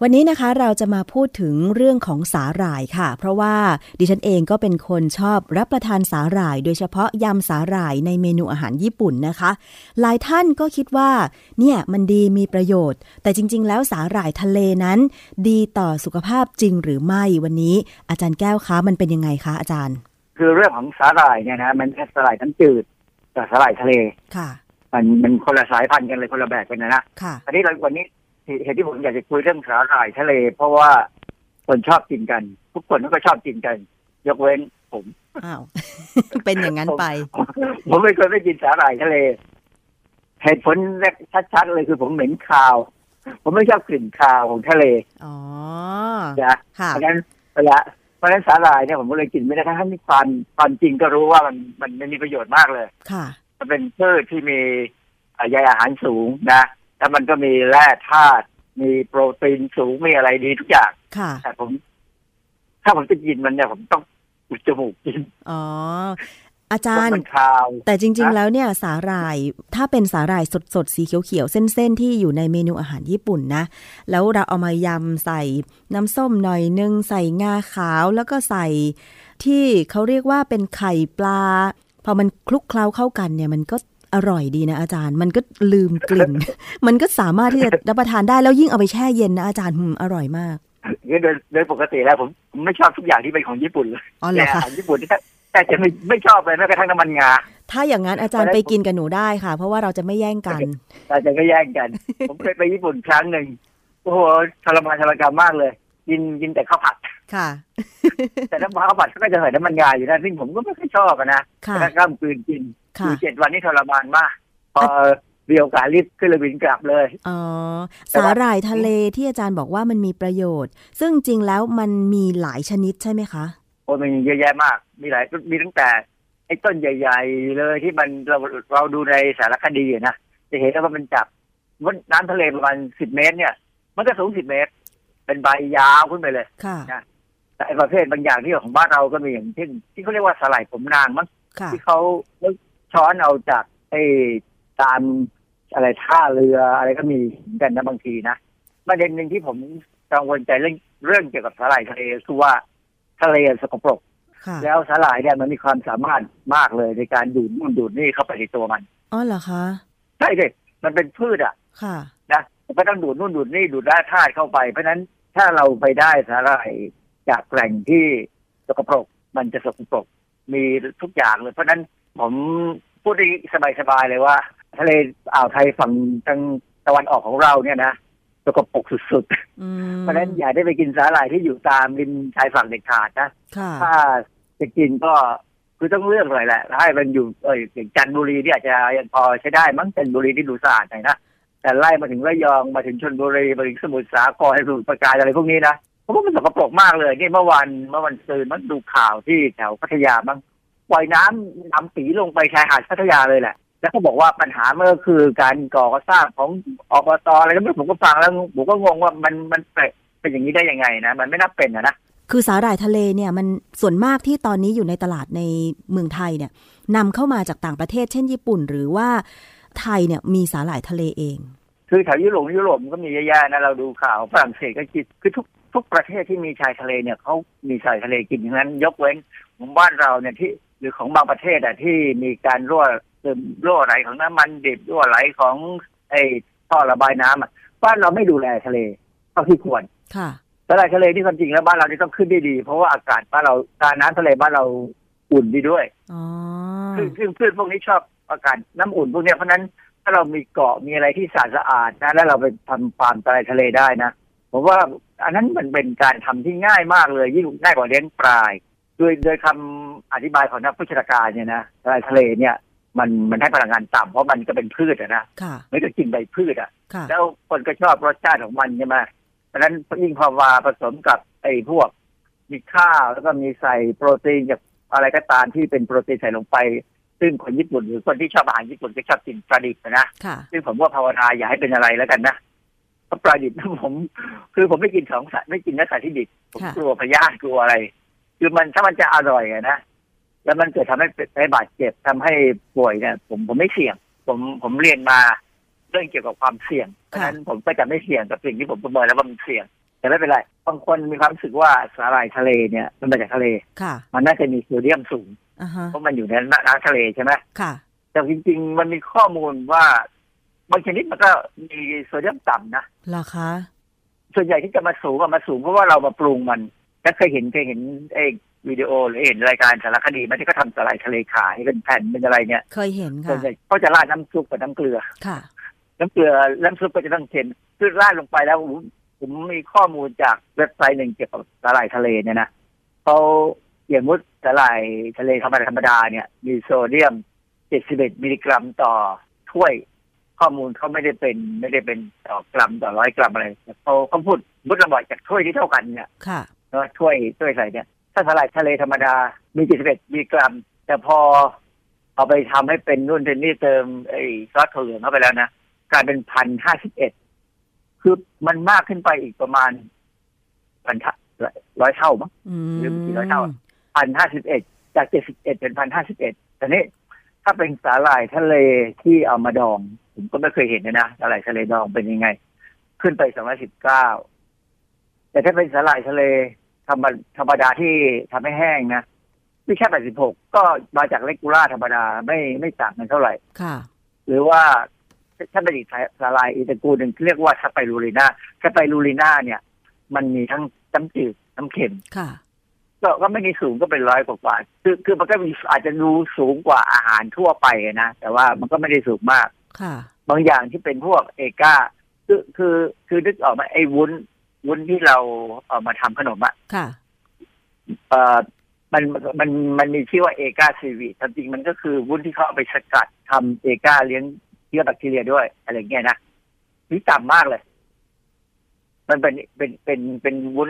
วันนี้นะคะเราจะมาพูดถึงเรื่องของสาหร่ายค่ะ เพราะว่าดิฉันเองก็เป็นคนชอบรับประทานสาหร่าย โดยเฉพาะยำสาหร่ายในเมนูอาหารญี่ปุ่นนะคะ หลายท่านก็คิดว่าเนี่ยมันดีมีประโยชน์ แต่จริง ๆ แล้วสาหร่ายทะเลนั้น ดีต่อสุขภาพจริงหรือไม่วันนี้ อาจารย์แก้วคะมันเป็นยังไงคะอาจารย์ คือเรื่องของสาหร่ายเนี่ยนะมันแค่สาหร่ายน้ำจืดกับสาหร่ายทะเล ค่ะ มันมันคนละสายพันธุ์กันเลยคนละแบบกันนะนะค่ะ อันนี้เราวันนี้เหตุที่ผมอยากจะคุยเรื่องสาหร่ายทะเล เพราะว่าคนชอบกินกัน ทุกคนก็ชอบกินกัน ยกเว้นผมอ้าว เป็นอย่างนั้นไป ผมไม่เคยไม่กินสาหร่ายทะเลเหตุผลแรกชัดๆเลยคือผมเหม็นคาว ผมไม่ชอบกลิ่นคาวของทะเล อ๋อนะค่ะเพราะฉะนั้นเวลา เพราะฉะนั้นสาหร่ายเนี่ยผมก็เลยกินไม่ได้ทั้งที่ความความจริงก็รู้ว่ามันมันมันมีประโยชน์มากเลย ค่ะ มันเป็นพืชที่มีอ่าใยอาหารสูงนะ แล้วมันก็มีแร่ธาตุมีโปรตีนสูงมีอะไรดีทุกอย่าง ค่ะ แต่ผม ถ้าผมจะกินมันเนี่ยผมต้องอุดจมูกกิน อ๋อ อาเพจาราะรย์มันคาวแต่จริงๆนะแล้วเนี่ยสาหร่ายถ้าเป็นสาหร่ายสดๆ สีเขียวๆ เส้น ๆ ที่อยู่ในเมนูอาหารญี่ปุ่นนะ แล้วเราเอามายำใส่น้ำส้มหน่อยนึง ใส่งาขาวแล้วก็ใส่ที่เขาเรียกว่าเป็นไข่ปลา พอมันคลุกเคล้าเข้ากันเนี่ยมันก็อร่อยดีนะอาจารย์ มันก็ลืมกลิ่น มันก็สามารถที่จะรับประทานได้แล้วยิ่งเอาไปแช่เย็นนะอาจารย์หืมอร่อยมากโดยโดยปกติแล้วผมผมไม่ชอบทุกอย่างที่เป็นของญี่ปุ่นเลยอ๋อเหรอแต่อาคะหารญี่ปุ่นที่ แต่จะไม่ไม่ชอบเลยแม้กระทั่งน้ำมันงา ถ้าอย่างนั้นอาจารย์ไปกินกับหนูได้ค่ะ เพราะว่าเราจะไม่แย่งกันเราจะก็แย่งกัน ผมเคยไปญี่ปุ่นครั้งหนึ่งโอ้โหทรมานทรกรรมมากเลย กินกินแต่ข้าวผัดค่ะ แต่น้ำข้าวผัดเขาก็จะใส่น้ำมันงาอยู่นะซึ่งผมก็ไม่ค่อยชอบอะนะค่ะแล้วก็กลืนกินอค่ะยู่เจ็ดวันนี้ทรมานมาก พอเรียวการีบขึ้นเรือบินกลับเลย อ๋อแต่สาว่าหร่ายทะเลที่อาจารย์บอกว่ามันมีประโยชน์ ซึ่งจริงแล้วมันมีหลายชนิดใช่ไหมคะ โอ้ยมันมีเยอะแยะมาก มีหลายมีตั้งแต่ไอ้ต้นใหญ่ ๆ เลยที่มันเราเราดูในสารคดีอะนะจะเห็นว่ามันจับว่าน้ำทะเลประมาณสิบเมตร เนี่ย มันก็สูงสิบเมตร เป็นใบยาวขึ้นไปเลยค่ะแต่ไอ้ประเภทบางอย่างที่ของบ้านเราก็มีอย่างเช่นที่เขาเรียกว่าสาหร่ายผมนางมั้งค่ะที่เขาช้อนเอาจากไอ้ตามอะไรท่าเรืออะไรก็มีกันนะบางทีนะประเด็นหนึ่งที่ผมกังวลใจเรื่องเรื่องเกี่ยวกับสาหร่ายทะเลคือว่า ทะเลสกปรกค่ะแล้วสาหร่ายเนี่ยมันมีความสามารถมากเลยในการดูดนู่นดูดนี่เข้าไปในตัวมันอ๋อเหรอคะใช่เลยมันเป็นพืชอะ ค่ะ นะมันก็ต้องดูดนู่นดูดนี่ดูดแร่ธาตุเข้าไป เพราะฉะนั้นถ้าเราไปได้สาหร่ายจากแหล่งที่สกปรก มันจะสกปรกมีทุกอย่างเลย เพราะฉะนั้นผมพูดได้สบายๆเลยว่า ทะเลอ่าวไทยฝั่งทางตะวันออกของเราเนี่ยนะ สกปรกสุดอืมๆเพราะฉะนั้นอย่าได้ไปกินสาหร่ายที่อยู่ตามริมชายฝั่งเด็ดขาดนะค่ะถ้าจะกินก็คือต้องเลือกหน่อยแหละให้มันอยู่เอออย่างจันทบุรีเนี่ยอาจจะยังพอใช้ได้มั้งจันทบุรีที่ดูสะอาดหน่อยนะแต่ไล่มาถึงระยองมาถึงชลบุรีมาถึงสมุทรสาครสมุทรปราการอะไรพวกนี้นะผมว่ามันสกปรกมากเลยนี่เมื่อวันเมื่อวันซืนมันดูข่าวที่แถวพัทยามั้งปล่อยน้ำน้ำสีลงไปชายหาดพัทยาเลยแหละ แล้วเขาบอกว่าปัญหาเมื่อคือการก่อสร้างของอบตอะไรก็ไม่รู้ผมก็ฟังแล้วผมก็งงว่ามันมันเป็นเป็นอย่างนี้ได้ยังไงนะ มันไม่น่าเป็นอะนะคือสาหร่ายทะเลเนี่ยมันส่วนมากที่ตอนนี้อยู่ในตลาดในเมืองไทยเนี่ยนำเข้ามาจากต่างประเทศเช่นญี่ปุ่น หรือว่าไทยเนี่ยมีสาหร่ายทะเลเอง คือแถวยุโรปยุโรปมันก็มีเยอะแยะนะเราดูข่าวฝรั่งเศสก็กินคือทุกทุกประเทศที่มีชายทะเลเนี่ยเขามีชายทะเลกินทั้งนั้น ยกเว้นของบ้านเราเนี่ยที่หรือของบางประเทศอะที่มีการรั่วซึม รั่วไหลของน้ำมันดิบรั่วไหลของไอ้ท่อระบายน้ำอะบ้านเราไม่ดูแลทะเลเท่าที่ควร ค่ะสลายทะเลที่ความจริงแล้วบ้านเรานี่ต้องขึ้นได้ดี เพราะว่าอากาศบ้านเราการน้ำทะเลบ้านเราอุ่นดีด้วยอ๋อซึ่งซึ่งพืชพวกนี้ชอบอากาศน้ำอุ่นพวกเนี้ยเพราะฉะนั้นถ้าเรามีเกาะมีอะไรที่สะอาดสะอาดนะแล้วเราไปทำฟาร์มทะเลทะเลได้นะผมว่าอันนั้นมันเป็นการทำที่ง่ายมากเลย ยิ่งง่ายกว่าเลี้ยงปลาโดยโดยคำอธิบายของนักวิชาการเนี่ยนะทะเลทะเลเนี่ย มันมันให้พลังงานต่ำเพราะมันก็เป็นพืชอะนะค่ะไม่ก็กินใบพืชอะค่ะ แล้วคนก็ชอบรสชาติของมันใช่ไหมเพราะฉะนั้นยิ่งพอมาผสมกับไอ้พวกมีข้าวแล้วก็มีใส่โปรตีนจากอะไรก็ตามที่เป็นโปรตีนใส่ลงไป ซึ่งคนญี่ปุ่นหรือคนที่ชอบอาหารญี่ปุ่นก็ชอบกินปลาดิบนะค่ะซึ่งผมว่าภาวนาอย่าให้เป็นอะไรแล้วกันนะเพราะปลาดิบนะผม คือผมไม่กินของสัตว์ไม่กินเนื้อสัตว์ที่ดิบผมค่ะกลัวพยาธิกลัวอะไร คือมันถ้ามันจะอร่อยอะนะ แล้วมันเกิดทำให้ให้บาดเจ็บทำให้ป่วยเนี่ย ผมผมไม่เสี่ยง ผมผมเรียนมาเรื่องเกี่ยวกับความเสี่ยงเพราะฉะนั้นผมก็จะไม่เสี่ยงกับสิ่งที่ผมประเมินแล้วว่ามันเสี่ยง แต่ไม่เป็นไรบางคนมีความรู้สึกว่าสาหร่ายทะเลเนี่ยมันมาจากทะเลค่ะมันน่าจะมีโซเดียมสูงอ่าฮะเพราะมันอยู่ในน้ำทะเลใช่ไหมค่ะแต่จริง ๆ มันมีข้อมูลว่าบางชนิดมันก็มีโซเดียมต่ำนะเหรอคะส่วนใหญ่ที่จะมาสูงอะมาสูงเพราะว่าเรามาปรุงมันถ้าเคยเห็นเคยเห็นเอง วิดีโอหรือเห็นรายการสารคดีไหมันที่เขาทำสาหร่ายทะเลขายเป็นแผ่นเป็นอะไรเนี่ย เคยเห็นส่วค่ะนใหญ่เขาจะราดน้ำซุปกับน้ำเกลือ ค่ะ น้ำเกลือน้ำซุปก็จะต้องเค็มคือราดลงไปแล้วผมผมมีข้อมูลจากเว็บไซต์หนึ่งเกี่ยวกับสาหร่ายทะเลเนี่ยนะเขาอย่างมุดสาหร่ายทะเลธรรมดาธรรมดาเนี่ย มีโซเดียม 71 มิลลิกรัมต่อถ้วย ข้อมูลเขาไม่ได้เป็นไม่ได้เป็นต่อกรัมต่อร้อยกรัมอะไรเขาเขาพูดมุดระบายจากถ้วยที่เท่ากันเนี่ย ค่ะ เนอะถ้วยถ้วยใส่เนี่ย ถถ้าสาหร่ายทะเลธรรมดา มี71มิลลิกรัม แต่พอเอาไปทำให้เป็นนู่นเป็นนี่เติมไอ้ซอสถั่วเหลืองเข้าไปแล้วนะกลายเป็นพันห้าสิบเอ็ดคือมันมากขึ้นไปอีกประมาณพันร้อยเท่ามั้งอืมหรือกี่ร้อยเท่าอะพันห้าสิบเอ็ดจากเจ็ดสิบเอ็ดเป็นพันห้าสิบเอ็ดแต่นี้ถ้าเป็นสาหร่ายทะเลที่เอามาดอง ผมก็ไม่เคยเห็นเลยนะสาหร่ายทะเลดองเป็นยังไง ขึ้นไปสองร้อยสิบเก้าแต่ถ้าเป็นสาหร่ายทะเล ธรรมธรรมดาที่ทำให้แห้งนะไม่ใช่แปดสิบหกก็มาจากเลกูล่าธรรมดาไม่ไม่ต่างกันเท่าไหร่ค่ะ หรือว่าถ้าเป็นอีกสาหร่ายอีกตระกูลหนึ่งเรียกว่าสไปรูลิน่าสไปรูลิน่าเนี่ย มันมีทั้งน้ำจืดน้ำเค็มค่ะก็ก็ไม่ได้สูงก็เป็นร้อยกว่าๆคือคือมันก็มีอาจจะดูสูงกว่าอาหารทั่วไปนะ แต่ว่ามันก็ไม่ได้สูงมาก ค่ะ บางอย่างที่เป็นพวกเอกาคือคือคือนึกออกไหมาไอ้วุ้น วุ้นที่เราเอามาทำขนมอะค่ะเอ่อมันมันมันมีชื่อว่าเอกาซีวีจริงๆมันก็คือวุ้นที่เขาเอาไปสกัดทำเอกาเลี้ยงเชื้อแบคทีเรียด้วย อะไรเงี้ยนะนี่ต่ำมากเลย มันเป็นเป็นเป็นเป็นวุ้น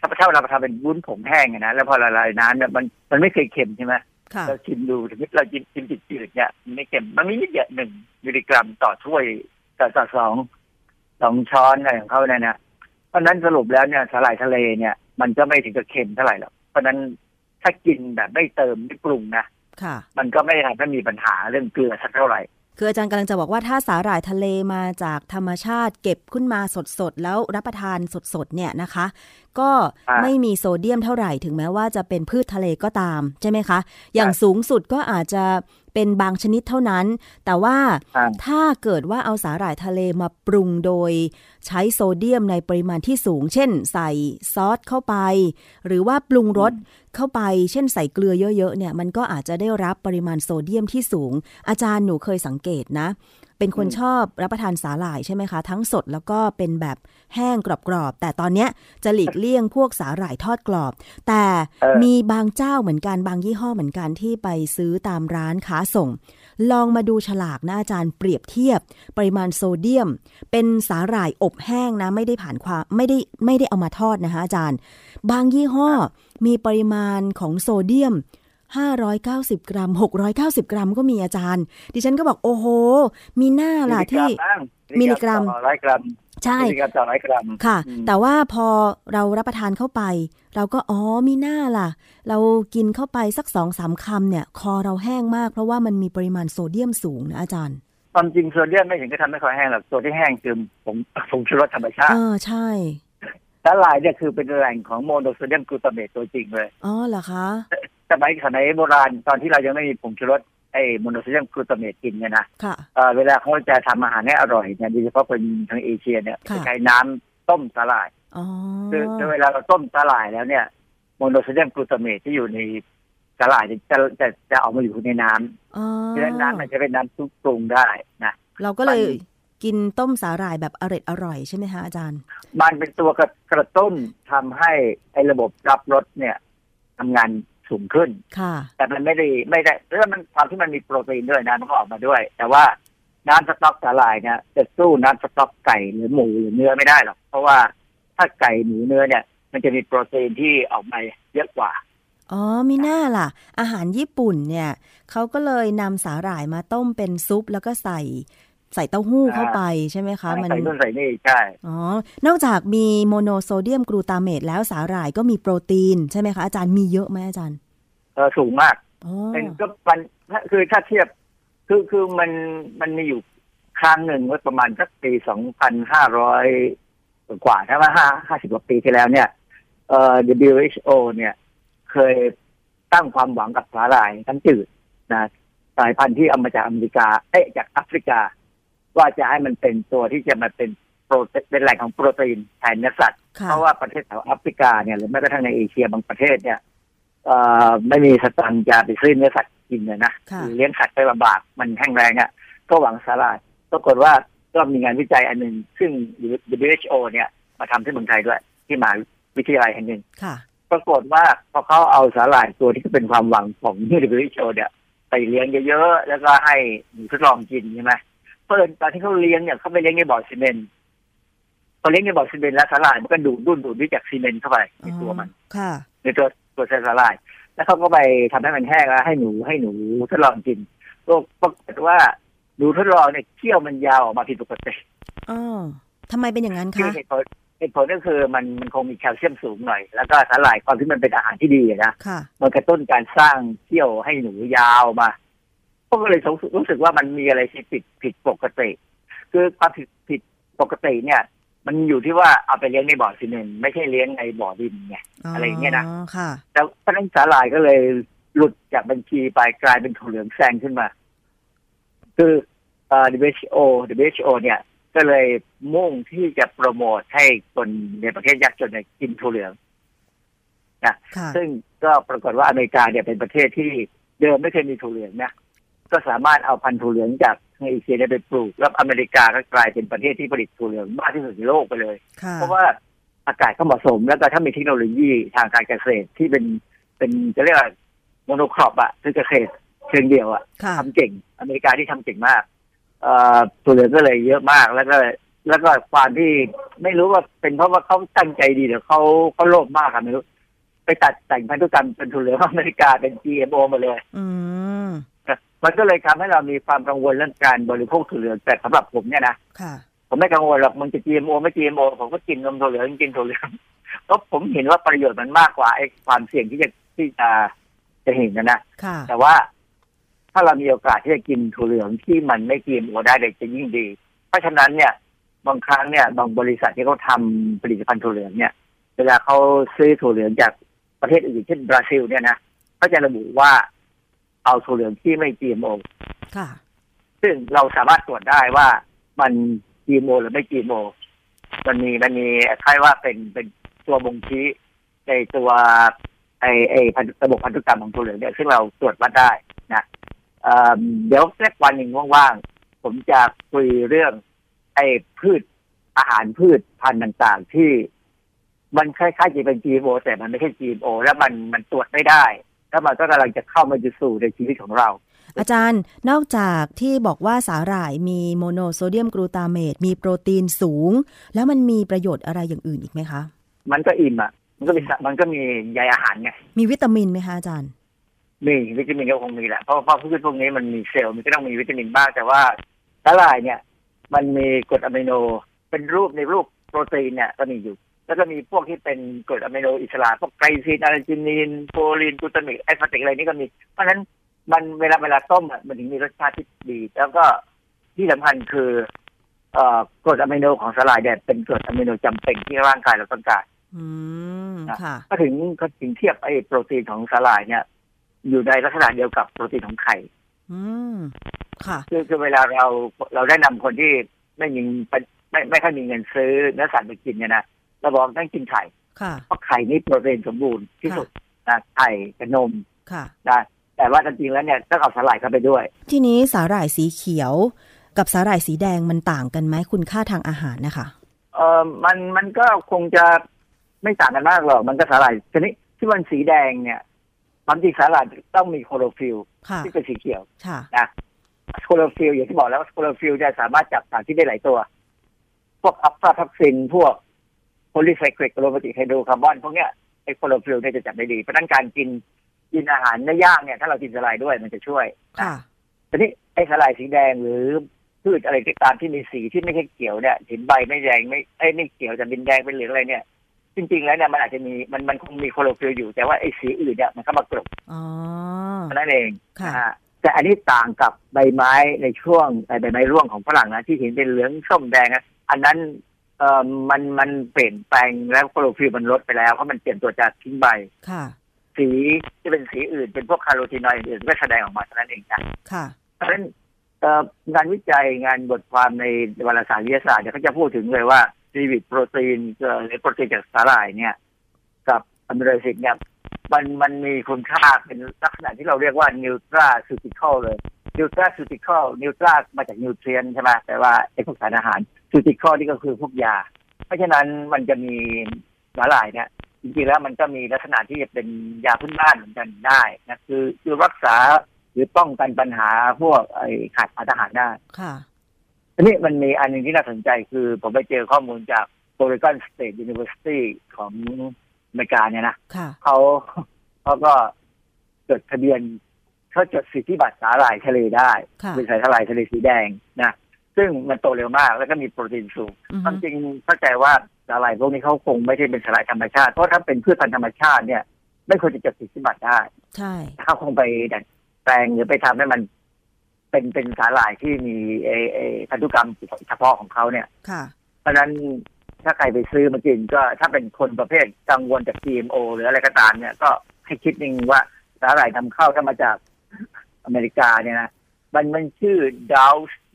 ถ้าถ้าเราทำเป็นวุ้นผงแห้งอะนะแล้วพอละลายน้ำเนี่ยมันมันไม่เคยเค็มใช่ไหมค่ะเราชิมดูสมมติเรากินกินจืดๆเนี่ยมันไม่เค็มมันมีนิดเดียวหนึ่งมิลลิกรัมต่อถ้วยต่อต่อสองสองช้อนอะไรของเขาเนี่ยนะ เพราะฉะนั้นสรุปแล้วเนี่ยสาหร่ายทะเลเนี่ย มันก็ไม่ถึงกับเค็มเท่าไหร่หรอกเพราะฉะนั้นถ้ากินแบบไม่เติมไม่ปรุงนะค่ะ มันก็ไม่ทำให้มีปัญหาเรื่องเกลือสักเท่าไหร่คืออาจารย์กำลังจะบอกว่าถ้าสาหร่ายทะเลมาจากธรรมชาติ เก็บขึ้นมาสดๆ แล้วรับประทานสดๆเนี่ยนะคะ ก็อ่าไม่มีโซเดียมเท่าไหร่ถึงแม้ว่าจะเป็นพืชทะเลก็ตามใช่ไหมคะ อย่างสูงสุดก็อาจจะเป็นบางชนิดเท่านั้น แต่ว่าอ่าถ้าเกิดว่าเอาสาหร่ายทะเลมาปรุงโดย ใช้โซเดียมในปริมาณที่สูง เช่น ใส่ซอสเข้าไป หรือว่าปรุงรสเข้าไป เช่นใส่เกลือเยอะๆเนี่ย มันก็อาจจะได้รับปริมาณโซเดียมที่สูง อาจารย์หนูเคยสังเกตนะ เป็นคนชอบรับประทานสาหร่ายใช่ไหมคะ ทั้งสดแล้วก็เป็นแบบแห้งกรอบๆ แต่ตอนเนี้ยจะหลีกเลี่ยงพวกสาหร่ายทอดกรอบ แต่มีบางเจ้าเหมือนกันบางยี่ห้อเหมือนกันที่ไปซื้อตามร้านค้าส่ง ลองมาดูฉลากนะอาจารย์เปรียบเทียบ ปริมาณโซเดียม เป็นสาหร่ายอบแห้งนะ ไม่ได้ผ่านความไม่ได้ไม่ได้เอามาทอดนะคะอาจารย์ บางยี่ห้อมีปริมาณของโซเดียม 590 กรัม 690 กรัมก็มีอาจารย์ ดิฉันก็บอกโอ้โห มิน่าล่ะที่ มิลลิกรัมต่อร้อยกรัมใช่มิลลิกรัมต่อร้อยกรัมค่ะอืมแต่ว่าพอเรารับประทานเข้าไป เราก็อ๋อมิน่าล่ะ เรากินเข้าไปสักสองสามคำเนี่ย คอเราแห้งมาก เพราะว่ามันมีปริมาณโซเดียมสูงนะอาจารย์ความจริงโซเดียมไม่ถึงก็ทำให้คอแห้งหรอกตัวที่แห้งคือผงผงชูรสธรรมชาติ เออใช่สาหร่ายเนี่ยคือเป็นแหล่งของโมโนโซเดียมกลูตาเมตตัวจริงเลย ออ๋อเหรอคะสมัยสมัยโบราณตอนที่เรายังไม่มีผงชูรส ไอ้โมโนโซเดียมกลูตาเมตกินเนี่ยนะค่ะเอ่อเวลาเขาจะทำอาหารให้อร่อยเนี่ยโดยเฉพาะคนทางเอเชียเนี่ยค่ะจะใช้น้ำต้มสาหร่ายอ๋อคือคือเวลาเราต้มสาหร่ายแล้วเนี่ยโมโนโซเดียมกลูตาเมตที่อยู่ในสาหร่ายจะจะจะจะออกมาอยู่ในน้ำอ๋อดังนั้นน้ำมันจะเป็นน้ำซุปปรุงได้นะเราก็เลยมันกินต้มสาหร่ายแบบอร่อยอร่อยใช่ไหมคะอาจารย์ มันเป็นตัวกระกระตุ้นทำให้ไอ้ระบบรับรสเนี่ยทำงาน สูงขึ้นค่ะ แต่มันไม่ได้ไม่ได้แล้วมันความที่มันมีโปรตีนด้วยนะมันก็ออกมาด้วย แต่ว่าน้ำสต๊อกสาหร่ายเนี่ยจะสู้น้ำสต๊อกไก่หรือหมูหรือเนื้อไม่ได้หรอกเพราะว่าถ้าไก่หมูเนื้อเนี่ย มันจะมีโปรตีนที่ออกมาเยอะกว่าอ๋อมีหน้าล่ะ อาหารญี่ปุ่นเนี่ยเขาก็เลยนำสาหร่ายมาต้มเป็นซุปแล้วก็ใส่ ใส่เต้าหู้อ่าเข้าไปใช่ไหมคะ มันใส่นู่นใส่นี่ใช่อ๋อนอกจากมีโมโนโซเดียมกลูตาเมตแล้วสาหร่ายก็มีโปรตีนใช่ไหมคะ อาจารย์มีเยอะไหมอาจารย์เออสูงมากอ๋อเป็นก็มันถ้าคือถ้าเทียบคือคือมันมันมีอยู่ครั้งหนึ่งเมื่อประมาณสักปีสองพันห้าร้อยกว่าถ้าว่าห้าห้าสิบกว่าปีที่แล้วเนี่ยเอ่อ WHO เนี่ย เคยตั้งความหวังกับสาหร่ายน้ำจืดนะสายพันธุ์ที่เอามาจากอเมริกาเอ๊ะจากแอฟริกา ว่าจะให้มันเป็นตัวที่จะมาเป็นโปรตีนเป็นแหล่งของโปรตีนแทนเนื้อสัตว์ค่ะเพราะว่าประเทศแถวแอฟริกาเนี่ยหรือแม้กระทั่งในเอเชียบางประเทศเนี่ยเอ่อไม่มีสตังค์จะไปซื้อเนื้อสัตว์กินเลยนะค่ะหรือเลี้ยงสัตว์ไปลำบากมันแห้งแรงอะก็หวังสาหร่ายปรากฏว่าก็มีงานวิจัยอันหนึ่งซึ่ง WHO เนี่ย มาทำที่เมืองไทยด้วย ที่มหาวิทยาลัยแห่งหนึ่งค่ะปรากฏว่าพอเขาเอาสาหร่ายตัวที่เป็นความหวังของ WHO เนี่ยไปเลี้ยงเยอะๆ แล้วก็ให้หนูทดลองกินใช่ไหม เพิ่นตอนที่เขาเลี้ยงเนี่ยเขาไปเลี้ยงในบ่อซีเมนต์พอเลี้ยงในบ่อซีเมนต์แล้วสาหร่ายมันก็ดูดปูนดูดด้วยจากซีเมนต์เข้าไปในตัวมัน ค่ะ ในตัวตัวเซลล์สาหร่าย แล้วเขาก็ไปทำให้มันแห้งแล้วให้หนูให้หนูทดลองกินก็ปรากฏว่าหนูทดลองเนี่ยเขี้ยวมันยาวออกมาผิดปกติอ๋อทำไมเป็นอย่างนั้นคือคะเหตุผลเหตุผลก็คือมันมันคงมีแคลเซียมสูงหน่อย แล้วก็สาหร่ายความที่มันเป็นอาหารที่ดีอะนะค่ะมันกระตุ้นการสร้างเขี้ยวให้หนูยาวมาพว กก็เลยรู้สึกรู้สึกว่ามันมีอะไรที่ผิดผิดปกติ คือความผิดผิดปกติเนี่ย มันอยู่ที่ว่าเอาไปเลี้ยงในบ่อซีเมนต์ไม่ใช่เลี้ยงในบ่อดินไงอะไรอย่างเงี้ยนะอ๋อค่ะแต่เพราะฉะนั้นสาหร่ายก็เลยหลุดจากบัญชีไปกลายเป็นถั่วเหลืองแซงขึ้นมา คือเอ่อ WHO WHO เนี่ย ก็เลยมุ่งที่จะโปรโมทให้คนในประเทศยากจนเนี่ยกินถั่วเหลืองค่ะซึ่งก็ปรากฏว่าอเมริกาเนี่ยเป็นประเทศที่เดิมไม่เคยมีถั่วเหลืองนะ ก็สามารถเอาพันธุ์ถั่วเหลืองจากในเอเชียเนี่ยไปปลูก แล้วอเมริกาก็กลายเป็นประเทศที่ผลิตถั่วเหลืองมากที่สุดในโลกไปเลยค่ะเพราะว่าอากาศก็เหมาะสม แล้วก็ถ้ามีเทคโนโลยีทางการเกษตรที่เป็นเป็นจะเรียกว่าโมโนครอปอะคือเกษตรเชิงเดียวอะค่ะทำเก่ง อเมริกาที่ทำเก่งมากเอ่อตัวเหลืองก็เลยเยอะมากแล้วก็แล้วก็ความที่ไม่รู้ว่าเป็นเพราะว่าเขาตั้งใจดีหรือเขาเขาโลภมากอะไม่รู้ ไปตัดแต่งพันธุกรรมเป็นถั่วเหลืองอเมริกาเป็น GMO มาเลย อื มมันก็เลยทำให้เรามีความกังวลเรื่องการบริโภคถั่วเหลืองแต่สำหรับผมเนี่ยนะค่ะผมไม่กังวลหรอกมันจะ GMO ไม่ GMO ผมก็กินนมถั่วเหลืองกินถั่วเหลืองเพราะผมเห็นว่าประโยชน์มันมากกว่าไอ้ความเสี่ยงที่จะที่จะจะเห็นนะนะค่ะแต่ว่าถ้าเรามีโอกาสที่จะกินถั่วเหลืองที่มันไม่ GMO ได้เลยจะยิ่งดี เพราะฉะนั้นเนี่ยบางครั้งเนี่ยบางบริษัทที่เขาทำผลิตภัณฑ์ถั่วเหลืองเนี่ย เวลาเขาซื้อถั่วเหลืองจากประเทศอื่นเช่นบราซิลเนี่ยนะก็จะระบุว่า เอาถั่วเหลืองที่ไม่ GMO ค่ะ ซึ่งเราสามารถตรวจได้ว่ามัน GMO หรือไม่ GMO มันมีมันมีคล้ายว่าเป็นเป็นตัวบ่งชี้ในตัวไอไอพันธุระบบพันธุกรรมของถั่วเหลืองเนี่ยซึ่งเราตรวจวัดได้นะเอ่อเดี๋ยวสักวันหนึ่งว่างๆ ผมจะคุยเรื่อง ไอ้พืชอาหารพืชพันธุ์ต่างๆ ที่มันคล้ายๆจะเป็น GMO แต่มันไม่ใช่ GMO แล้วมันมันตรวจไม่ได้ แล้วมันก็กำลังจะเข้ามาสู่ในชีวิตของเรา อาจารย์นอกจากที่บอกว่าสาหร่ายมีโมโนโซเดียมกลูตาเมตมีโปรตีนสูง แล้วมันมีประโยชน์อะไรอย่างอื่นอีกไหมคะ มันก็อิ่มอะ มันก็มีสะมันก็มีใยอาหารไงมีวิตามินไหมคะอาจารย์มีวิตามินก็คงมีแหละเพราะเพราะพืชพวกนี้มันมีเซลล์มันก็ต้องมีวิตามินบ้างแต่ว่าสาหร่ายเนี่ย มันมีกรดอะมิโนเป็นรูปในรูปโปรตีนเนี่ยก็มีอยู่ แล้วก็มีพวกที่เป็นกรดอะมิโนอิสระพวกไกลซีนอาร์จินีนโพรลีนกลูตามิกแอสปาร์ติกอะไรนี่ก็มี เพราะฉะนั้นมันเวลาเวลาต้มอะมันถึงมีรสชาติที่ดี แล้วก็ที่สำคัญคือเอ่อกรดอะมิโนของสาหร่ายเนี่ยเป็นกรดอะมิโนจำเป็นที่ร่างกายเราต้องการอืมค่ะก็ถึงก็ถึงเทียบไอ้โปรตีนของสาหร่ายเนี่ย อยู่ในลักษณะเดียวกับโปรตีนของไข่อืมค่ะคือคือเวลาเราเราได้นำคนที่ไม่มีไม่ไม่ไม่ค่อยมีเงินซื้อเนื้อสัตว์ไปกินเนี่ยนะ เราบอกต้องกินไข่ค่ะเพราะไข่นี่โปรตีนสมบูรณ์ที่สุดนะไข่กับนมค่ะนะแต่ว่าจริงๆแล้วเนี่ยต้องเอาสาหร่ายเข้าไปด้วย ทีนี้สาหร่ายสีเขียวกับสาหร่ายสีแดงมันต่างกันไหมคุณค่าทางอาหารนะคะเออมันมันก็คงจะไม่ต่างกันมากหรอก มันก็สาหร่ายชนิดที่มันสีแดงเนี่ยความจริงสาหร่ายต้องมีคลอโรฟิลล์ค่ะที่เป็นสีเขียวค่ะนะคลอโรฟิลล์อย่างที่บอกแล้วคลอโรฟิลล์จะสามารถจับสารที่ได้หลายตัว พวกอะฟลาท็อกซินพวก polycyclic aromatic hydrocarbon พวกเนี้ยไอ้คลอโรฟิลล์เนี่ยจะจับได้ดี เพราะฉะนั้นการกินกินอาหารเนื้อย่างเนี่ย ถ้าเรากินสาหร่ายด้วยมันจะช่วยนะค่ะทีนี้ไอ้สาหร่ายสีแดงหรือพืชอะไรก็ตามที่มีสีที่ไม่ใช่เขียวเนี่ยเห็นใบไม้แดงไม่ไอ้ยไม่เขียวแต่เป็นแดงเป็นเหลืองอะไรเนี่ย จริง ๆ แล้วเนี่ยมันอาจจะมีมันมันคงมีคลอโรฟิลล์อยู่แต่ว่าไอ้สีอื่นเนี่ยมันเข้ามากลบอ๋อเท่านั้นเองค่ะนะฮะแต่อันนี้ต่างกับใบไม้ในช่วงใบไม้ร่วงของฝรั่งนะที่เห็นเป็นเหลืองส้มแดงนะอันนั้น เอ่อมันมันเปลี่ยนแปลงแล้วโคโรฟิลมันลดไปแล้วเพราะมันเปลี่ยนตัวจากทิ้งใบค่ะ สีที่เป็นสีอื่นเป็นพวกคาโรทีนอยด์อื่นก็แสดงออกมาเท่านั้นเองนะค่ะเพราะฉะนั้นเอ่องานวิจัยงานบทความในวารสารวิทยาศาสตร์เนี่ยเขาจะพูดถึงเลยว่าซีวิตโปรตีนเอ่อหรือโปรตีนจากสาหร่ายเนี่ย กับอะมิโนแอซิดเนี่ยมันมันมีคุณค่าเป็นลักษณะที่เราเรียกว่า nutraceutical เลย nutraceutical nutra มาจาก nutrient ใช่ไหมแต่ว่าไอ้พวกสารอาหาร ceutical นี่ก็คือพวกยา เพราะฉะนั้นมันจะมีสาหร่ายเนี่ยจริงๆแล้วมันก็มีลักษณะที่จะเป็นยาพื้นบ้านเหมือนกันได้นะคือคือรักษาหรือป้องกันปัญหาพวกไอ้ขาดสารอาหารได้ค่ะทีนี้มันมีอันหนึ่งที่น่าสนใจคือผมไปเจอข้อมูลจาก Oregon State University ของอเมริกาเนี่ยนะค่ะเขาเขาก็จดทะเบียนเขาจดสิทธิบัตรสาหร่ายทะเลได้ค่ะเป็นสายสาหร่ายทะเลสีแดงนะ ซึ่งมันโตเร็วมากแล้วก็มีโปรตีนสูงอือคฮึวามจริงเข้าใจว่าสาหร่ายพวกนี้เขาคงไม่ใช่เป็นสาหร่ายธรรมชาติ เพราะถ้าเป็นพืชพันธุ์ธรรมชาติเนี่ย ไม่ควรจะจดสิทธิบัตรได้ ใช่เขาคงไปดัดแปลงหรือไปทำให้มัน เป็นเป็นสาหร่ายที่มีเอเอพันธุกรรมเฉพาะของเขาเนี่ย ค่ะ เพราะฉะนั้นถ้าใครไปซื้อมากินก็ถ้าเป็นคนประเภทกังวลจาก GMO หรืออะไรก็ตามเนี่ยก็ให้คิดนึงว่าสาหร่ายนำเข้าถ้ามาจากอเมริกาเนี่ยนะมันมันชื่อ Dulce D U L S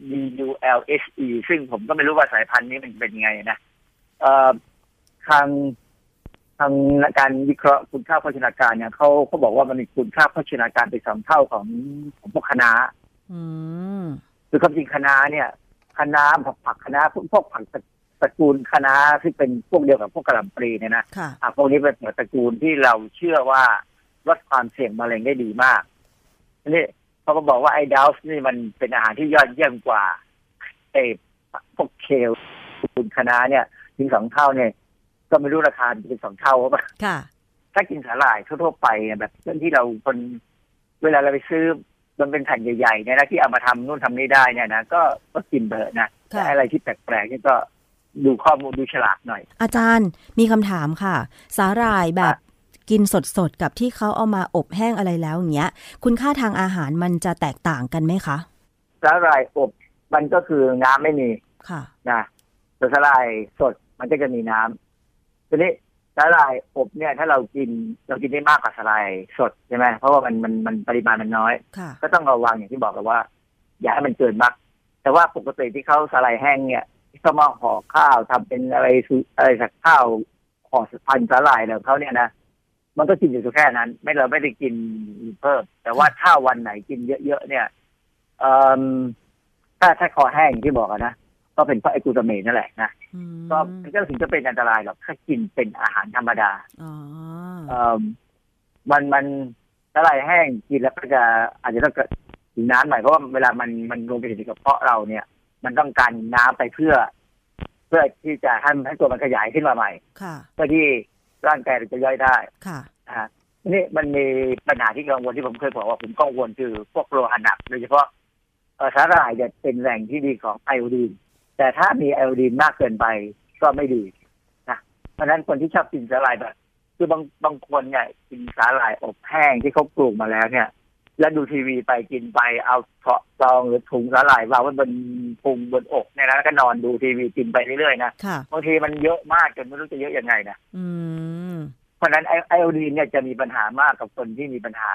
E ซึ่งผมก็ไม่รู้ว่าสายพันธุ์นี้มันเป็นยังไงนะเอ่อทางทางการวิเคราะห์คุณค่าโภชนาการเนี่ยเขาเขาบอกว่ามันมีคุณค่าโภชนาการไปสองเท่าของของพวกคะน้าอืมคือความจริงคะน้าเนี่ยคะน้าผักผักคะน้าพวกพวกผักตระตระกูลคะน้าที่เป็นพวกเดียวกับพวกกะหล่ำปลีเนี่ยนะค่ะผักพวกนี้เป็นตระกูลที่เราเชื่อว่าลดความเสี่ยงมะเร็งได้ดีมากทีนี่ เขาก็บอกว่าไอ้ดาวส์นี่มันเป็นอาหารที่ยอดเยี่ยมกว่าไอ้พวกเคลตระกูลคะน้าเนี่ยถึงสองเท่าเนี่ย ก็ไม่รู้ราคาเป็นสองเท่าหรือเปล่าค่ะ ถ้ากินสาหร่ายทั่วๆไปเนี่ยแบบเรื่องที่เราคนเวลาเราไปซื้อมันเป็นแผ่นใหญ่ๆเนี่ยนะที่เอามาทำนู่นทำนี่ได้เนี่ยนะก็ก็กินเบอะนะค่ะแต่อะไรที่แปลกๆนี่ก็ดูข้อมูลดูฉลากหน่อย อาจารย์มีคำถามค่ะ สาหร่ายแบบ กินสดๆ กับที่เขาเอามาอบแห้งอะไรแล้วอย่างเงี้ย คุณค่าทางอาหารมันจะแตกต่างกันไหมคะสาหร่ายอบมันก็คือน้ำไม่มีค่ะนะแต่สาหร่ายสดมันก็จะมีน้ำทีนี้สาหร่ายอบเนี่ย ถ้าเรากินเรากินได้มากกว่าสาหร่ายสดใช่ไหมเพราะว่ามันมันมันปริมาณมันน้อยค่ะก็ต้องระวังอย่างที่บอกกันว่า อย่าให้มันเกินมากแต่ว่าปกติที่เขาสาหร่ายแห้งเนี่ยที่เขามาห่อข้าวทำเป็นอะไรสุอะไรสักข้าวห่อพันสาหร่ายแล้วเขาเนี่ยนะ มันก็กินอยู่แค่นั้น ไม่เราไม่ได้กินเพิ่ม แต่ว่าถ้าวันไหนกินเยอะๆเนี่ยเอ่อถ้าถ้าคอแห้งอย่างที่บอกอะนะก็เป็นเพราะไอกูตาเมนนั่นแหละนะอืมก็มันก็ถึงจะเป็นอันตรายหรอกถ้ากินเป็นอาหารธรรมดาอ๋อเอ่อมันมันสาหร่ายแห้งกินแล้วก็จะอาจจะต้องเกิดถึงน้ำหน่อยเพราะว่าเวลามันมันลงไปถึงกระเพาะเราเนี่ย มันต้องการน้ำไปเพื่อ เพื่อที่จะให้ให้ตัวมันขยายขึ้นมาใหม่ค่ะเพื่อที่ ร่างกายเราจะย่อยได้ค่ะนะฮะทีนี่มันมีปัญหาที่กังวลที่ผมเคยบอกว่าผมกังวลคือพวกโลหะหนักโดยเฉพาะเอ่อสาหร่ายเนี่ยเป็นแหล่งที่ดีของไอโอดีน แต่ถ้ามีไอโอดีนมากเกินไปก็ไม่ดีนะเพราะฉะนั้นคนที่ชอบกินสาหร่ายแบบ คือบางบางคนเนี่ยกินสาหร่ายอบแห้งที่เขาปลูกมาแล้วเนี่ย แล้วดูทีวีไปกินไปเอาเถาะซองหรือถุงสาหร่ายวางไว้บนพุงบนอกเนี่ยนะแล้วก็นอนดูทีวีกินไปเรื่อยๆนะค่ะบางทีมันเยอะมากจนไม่รู้จะเยอะยังไงนะอืมเพราะฉะนั้นไอไอโอดีนเนี่ยจะมีปัญหามากกับคนที่มีปัญหา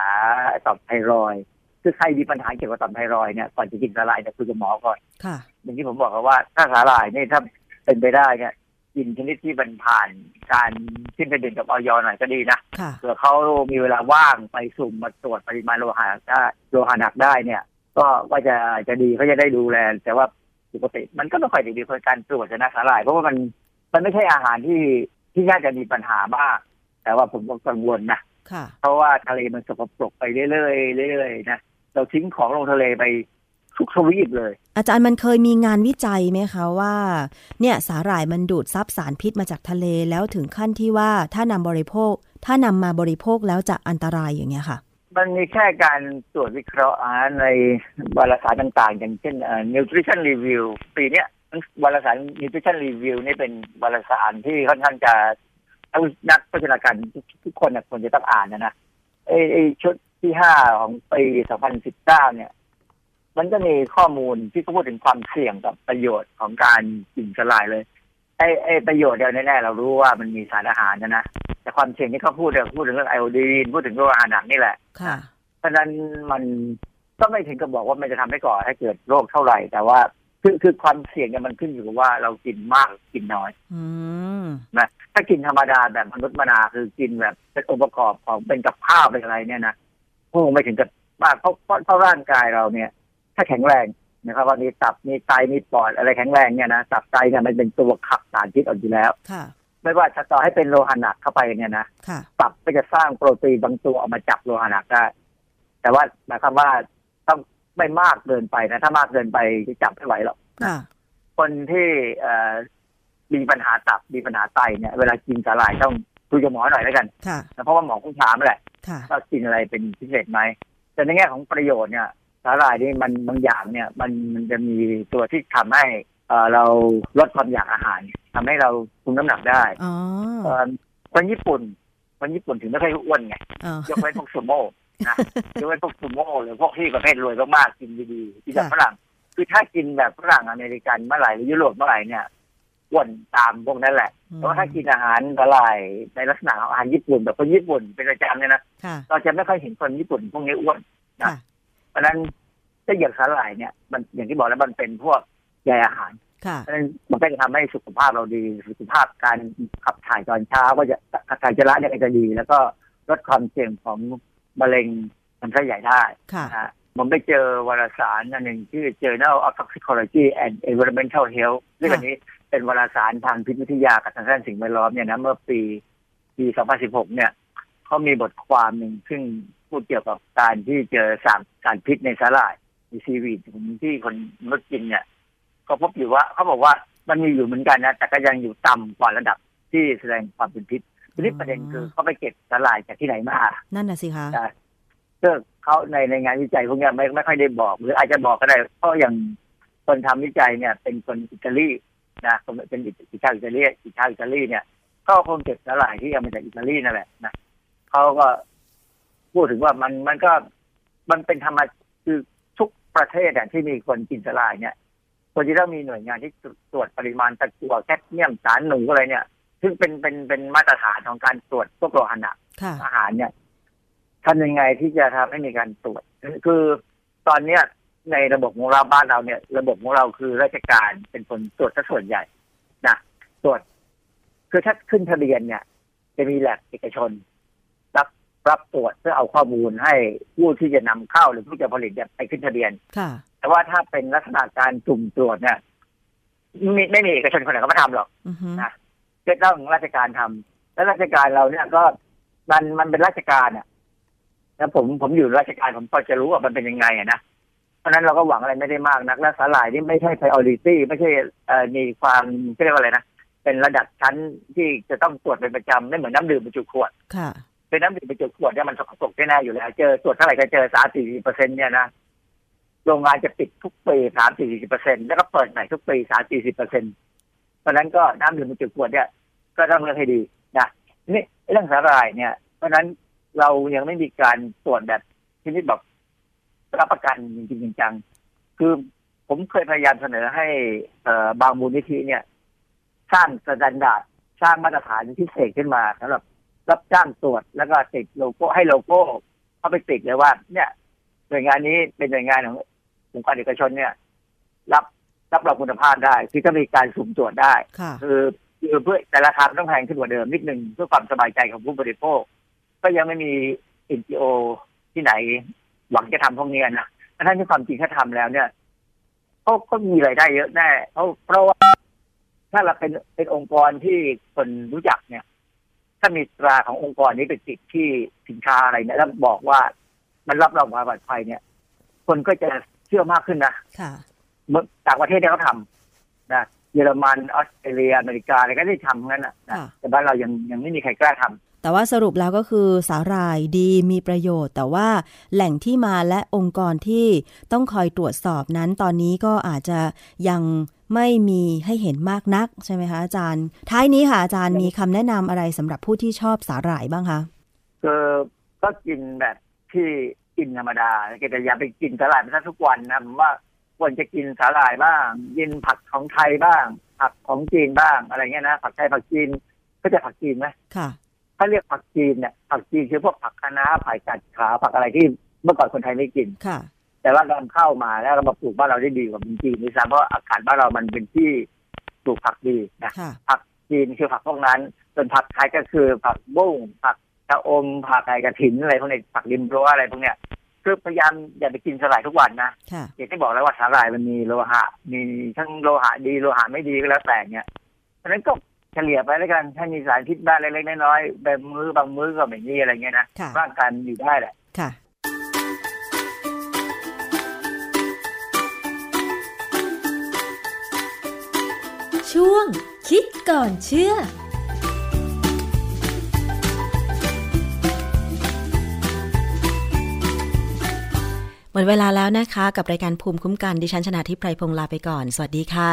ต่อมไทรอยด์คือใครมีปัญหาเกี่ยวกับต่อมไทรอยด์เนี่ยก่อนจะกินสาหร่ายเนี่ยคุยกับหมอก่อนค่ะอย่างที่ผมบอกกันว่าถ้าสาหร่ายเนี่ยถ้าเป็นไปได้เนี่ย กินชนิดที่มันผ่านการขึ้นทะเบียนกับออยหน่อยก็ดีนะค่ะเผื่อเขามีเวลาว่างไปสุ่มมาตรวจปริมาณโลหะได้โลหะหนักได้เนี่ย ก็ว่าจะจะดีเขาจะได้ดูแล แต่ว่าปกติมันก็ไม่ค่อยดีๆคนการตรวจนะสาหร่ายเพราะว่ามันมันไม่ใช่อาหารที่ที่น่าจะมีปัญหามาก แต่ว่าผมก็กังวลนะค่ะเพราะว่าทะเลมันสกปรกไปเรื่อยๆเรื่อยๆนะเราทิ้งของลงทะเลไป ทุกทวีปเลย อาจารย์มันเคยมีงานวิจัยไหมคะว่า เนี่ยสาหร่ายมันดูดซับสารพิษมาจากทะเลแล้วถึงขั้นที่ว่าถ้านำบริโภค ถ้านำมาบริโภคแล้วจะอันตรายอย่างเงี้ยค่ะ มันมีแค่การตรวจวิเคราะห์อาหารในวารสารต่างๆ อย่างเช่นเอ่อ nutrition review ปีเนี้ยวารสาร nutrition review นี่เป็นวารสารที่ค่อนข้างจะนักโภชนาการทุกคนน่ะควรจะต้องอ่านนะนะไอ้ไอ้ชุดที่ห้าของปี 2019 เนี่ย มันก็มีข้อมูลที่เขาพูดถึงความเสี่ยงกับประโยชน์ของการกินสลายเลยไอ้ไอ้ประโยชน์เดียวแน่ๆเรารู้ว่ามันมีสารอาหารนะนะแต่ความเสี่ยงที่เขาพูดเนี่ยพูดถึงเรื่องไอโอดีนพูดถึงโรคอาหารหนักนี่แหละค่ะเพราะฉะนั้นมันก็ไม่ถึงกับบอกว่ามันจะทำให้ก่อให้เกิดโรคเท่าไหร่ แต่ว่าคือคือความเสี่ยงเนี่ยมันขึ้นอยู่กับว่าเรากินมากหรือกินน้อยอืมนะถ้ากินธรรมดาแบบมนุษย์มนาคือกินแบบเป็นองค์ประกอบของเป็นกับข้าวเป็นอะไรเนี่ยนะคงไม่ถึงกับมากเพราะเพราะเพราะร่างกายเราเนี่ย ถ้าแข็งแรงนะครับว่ามีตับมีไตมีปอดอะไรแข็งแรงเนี่ยนะตับไตเนี่ยมันเป็นตัวขับสารพิษออกอยู่แล้วค่ะไม่ว่าจะต่อให้เป็นโลหะหนักเข้าไปเนี่ยนะค่ะตับก็จะสร้างโปรตีนบางตัวออกมาจับโลหะหนักได้แต่ว่าหมายความว่าต้องไม่มากเกินไปนะ ถ้ามากเกินไปจะจับไม่ไหวหรอกค่ะคนที่เอ่อมีปัญหาตับมีปัญหาไตเนี่ย เวลากินสาหร่ายต้องคุยกับหมอหน่อยแล้วกันค่ะนะเพราะว่าหมอคงถามแหละค่ะว่ากินอะไรเป็นพิเศษไหมแต่ในแง่ของประโยชน์เนี่ย สาหร่ายนี่มันบางอย่างเนี่ยมันมันจะมีตัวที่ทำให้เอ่อเราลดความอยากอาหารทำให้เราคุมน้ำหนักได้อ๋อเอ่อคนญี่ปุ่นคนญี่ปุ่นถึงไม่ค่อยอ้วนไงอ๋อยกเว้นพวกซูโม่นะยกเว้นพวกซูโม่หรือพวกที่ประเภทรวยมากๆกินดีๆกินแบบฝรั่งคือถ้ากินแบบฝรั่งอเมริกันเมื่อไหร่หรือยุโรปเมื่อไหร่เนี่ยอ้วนตามพวกนั้นแหละอืมแต่ว่าถ้ากินอาหารสลายในลักษณะของอาหารญี่ปุ่นแบบคนญี่ปุ่นเป็นประจำเนี่ยนะค่ะเราจะไม่ค่อยเห็นคนญี่ปุ่นพวกนี้อ้วนค่ะ เพราะฉะนั้นถ้าอย่างสลายเนี่ย มันอย่างที่บอกแล้วมันเป็นพวกใยอาหารค่ะเพราะฉะนั้นมันก็จะทำให้สุขภาพเราดี สุขภาพการขับถ่ายตอนเช้าก็จะการจระเนี่ยก็จะดี แล้วก็ลดความเสี่ยงของมะเร็งลำไส้ใหญ่ได้ค่ะนะฮะผมไปเจอวารสารอันหนึ่งชื่อ Journal of Toxicology and Environmental Health ซึ่งอันนี้เป็นวารสารทางพิษวิทยากับทางด้านสิ่งแวดล้อมเนี่ยนะเมื่อปีปี 2016 เนี่ยเขามีบทความหนึ่งซึ่ง พูดเกี่ยวกับการที่เจอสารสารพิษในสาหร่ายมี seaweed ที่คนมนุษย์กินเนี่ยก็พบอยู่ว่าเขาบอกว่ามันมีอยู่เหมือนกันนะแต่ก็ยังอยู่ต่ำกว่าระดับที่แสดงความเป็นพิษทีนี้ประเด็นคือเขาไปเก็บสาหร่ายจากที่ไหนมา นั่นน่ะสิคะซึ่งเขาในในงานวิจัยพวกเนี้ยไม่ไม่ค่อยได้บอก หรืออาจจะบอกก็ได้เพราะอย่างคนทำวิจัยเนี่ย เป็นคนอิตาลีนะคนเป็นอิชาวอิตาลีอิชาวอิตาลีเนี่ยก็คงเก็บสาหร่ายที่เอามาจากอิตาลีนั่นแหละนะเขาก็ พูดถึงว่ามันมันก็มันเป็นธรรมชคือทุกประเทศอะที่มีคนกินสาหร่ายเนี่ยควรจะต้องมีหน่วยงานที่ตรวจปริมาณตะกั่วแคดเมียมสารหนูอะไรเนี่ย ซึ่งเป็นเป็นเป็นมาตรฐานของการตรวจพวกโลหะหนักค่ะอาหารเนี่ยทำยังไงที่จะทำให้มีการตรวจ คือตอนเนี้ยในระบบของเราบ้านเราเนี่ย ระบบของเราคือราชการเป็นคนตรวจซะส่วนใหญ่นะตรวจคือถ้าขึ้นทะเบียนเนี่ย จะมีแลบเอกชน รับรับตรวจเพื่อเอาข้อมูลให้ผู้ที่จะนำเข้าหรือผู้จะผลิตเนี่ยไปขึ้นทะเบียนค่ะแต่ว่าถ้าเป็นลักษณะการสุ่มตรวจเนี่ยไม่ไม่มีเอกชนคนไหนก็มาทำหรอกอือฮึนะก็ต้องราชการทำแล้วราชการเราเนี่ยก็มันมันเป็นราชการอะแล้วผมผมอยู่ราชการผมก็จะรู้ว่ามันเป็นยังไงอะนะเพราะฉะนั้นเราก็หวังอะไรไม่ได้มากนักและสาหร่ายนี่ไม่ใช่ priority ไม่ใช่เอ่อมีความเรียกว่าอะไรนะเป็นระดับชั้นที่จะต้องตรวจเป็นประจำไม่เหมือนน้ำดื่มบรรจุขวดค่ะ เป็นน้ำดื่มบรรจุขวดเนี่ยมันสกปรกแน่ๆอยู่แล้วเจอตรวจเท่าไหร่ก็เจอสามสี่สิบเปอร์เซ็นเนี่ยนะโรงงานจะปิดทุกปีสามสี่สิบเปอร์เซ็นแล้วก็เปิดใหม่ทุกปีสามสี่สิบเปอร์เซ็นเพราะนั้นก็น้ำดื่มบรรจุขวดเนี่ย ก็ต้องเลือกให้ดีนะนี่เรื่องสาหร่ายเนี่ย เพราะนั้นเรายังไม่มีการตรวจแบบที่นี่แบบรับประกันจริงๆจังคือผมเคยพยายามเสนอให้เอบางมูลนิธิเนี่ย สร้าง standard สร้างมาตรฐานพิเศษขึ้นมาสำหรับ รับจ้างตรวจแล้วก็ติดโลโก้ให้โลโก้เข้าไปติดเลยว่า เนี่ยหน่วยงานนี้เป็นหน่วยงานขององค์การเอกชนเนี่ย รับรับรองคุณภาพได้คือก็มีการสุ่มตรวจได้ค่ะคือคือเพื่อแต่ราคามันต้องแพงขึ้นกว่าเดิมนิดนึงเพื่อความสบายใจของผู้บริโภค ก็ยังไม่มี NGO ที่ไหน หวังจะทำพวกนี้นะทั้งที่ความจริงถ้าทำแล้วเนี่ยเขาก็มีรายได้เยอะแน่เพราะเพราะว่าถ้าเราเป็นเป็นองค์กรที่คนรู้จักเนี่ย ถ้ามีตราขององค์กรนี้ไปติดที่สินค้าอะไรเนี่ยแล้วบอกว่ามันรับรองความปลอดภัยเนี่ย คนก็จะเชื่อมากขึ้นนะค่ะเมื่อต่างประเทศเนี่ยเขาทำนะเยอรมันออสเตรเลียอเมริกาอะไรก็ได้ทำทั้งนั้นนะนะค่ะแต่บ้านเรายังยังไม่มีใครกล้าทำ แต่ว่าสรุปแล้วก็คือสาหร่ายดีมีประโยชน์ แต่ว่าแหล่งที่มาและองค์กรที่ต้องคอยตรวจสอบนั้นตอนนี้ก็อาจจะยังไม่มีให้เห็นมากนักใช่ไหมคะอาจารย์ ท้ายนี้ค่ะอาจารย์มีคำแนะนำอะไรสำหรับผู้ที่ชอบสาหร่ายบ้างคะคือก็กินแบบที่กินธรรมดาแต่อย่าไปกินสาหร่ายไปซะทุกวันนะผมว่าควรจะกินสาหร่ายบ้าง กินผักของไทยบ้าง ผักของจีนบ้างอะไรเงี้ยนะผักไทยผักจีนก็จะผักจีนไหมค่ะ ถ้าเรียกผักจีนเนี่ยผักจีนคือพวกผักคะน้าผักกัดขาผักอะไรที่เมื่อก่อนคนไทยไม่กินค่ะ แต่ว่าเราเข้ามาแล้วเรามาปลูกบ้านเราได้ดีกว่าจีนด้วยซ้ำเพราะอากาศบ้านเรามันเป็นที่ปลูกผักดีนะค่ะผักจีนคือผักพวกนั้นส่วนผักไทยก็คือผักบุ้งผักชะอมผักไก่กระถินอะไรพวกนี้ผักริมรั้วอะไรพวกเนี้ยคือพยายามอย่าไปกินสาหร่ายทุกวันนะค่ะอย่างที่บอกแล้วว่าสาหร่ายมันมีโลหะ มีทั้งโลหะดีโลหะไม่ดีก็แล้วแต่เนี่ยเพราะฉะนั้นก็ เฉลี่ยไปแล้วกัน ถ้ามีสารพิษบ้างเล็กๆน้อยๆแบบมือบางมื้อก็ไม่มีอะไรเงี้ยนะค่ะร่างกายมันอยู่ได้แหละค่ะช่วง คิดก่อนเชื่อมดเวลาแล้วนะคะ กับรายการภูมิคุ้มกันดิฉันชนะทิพไพรพงศ์ลาไปก่อน สวัสดีค่ะ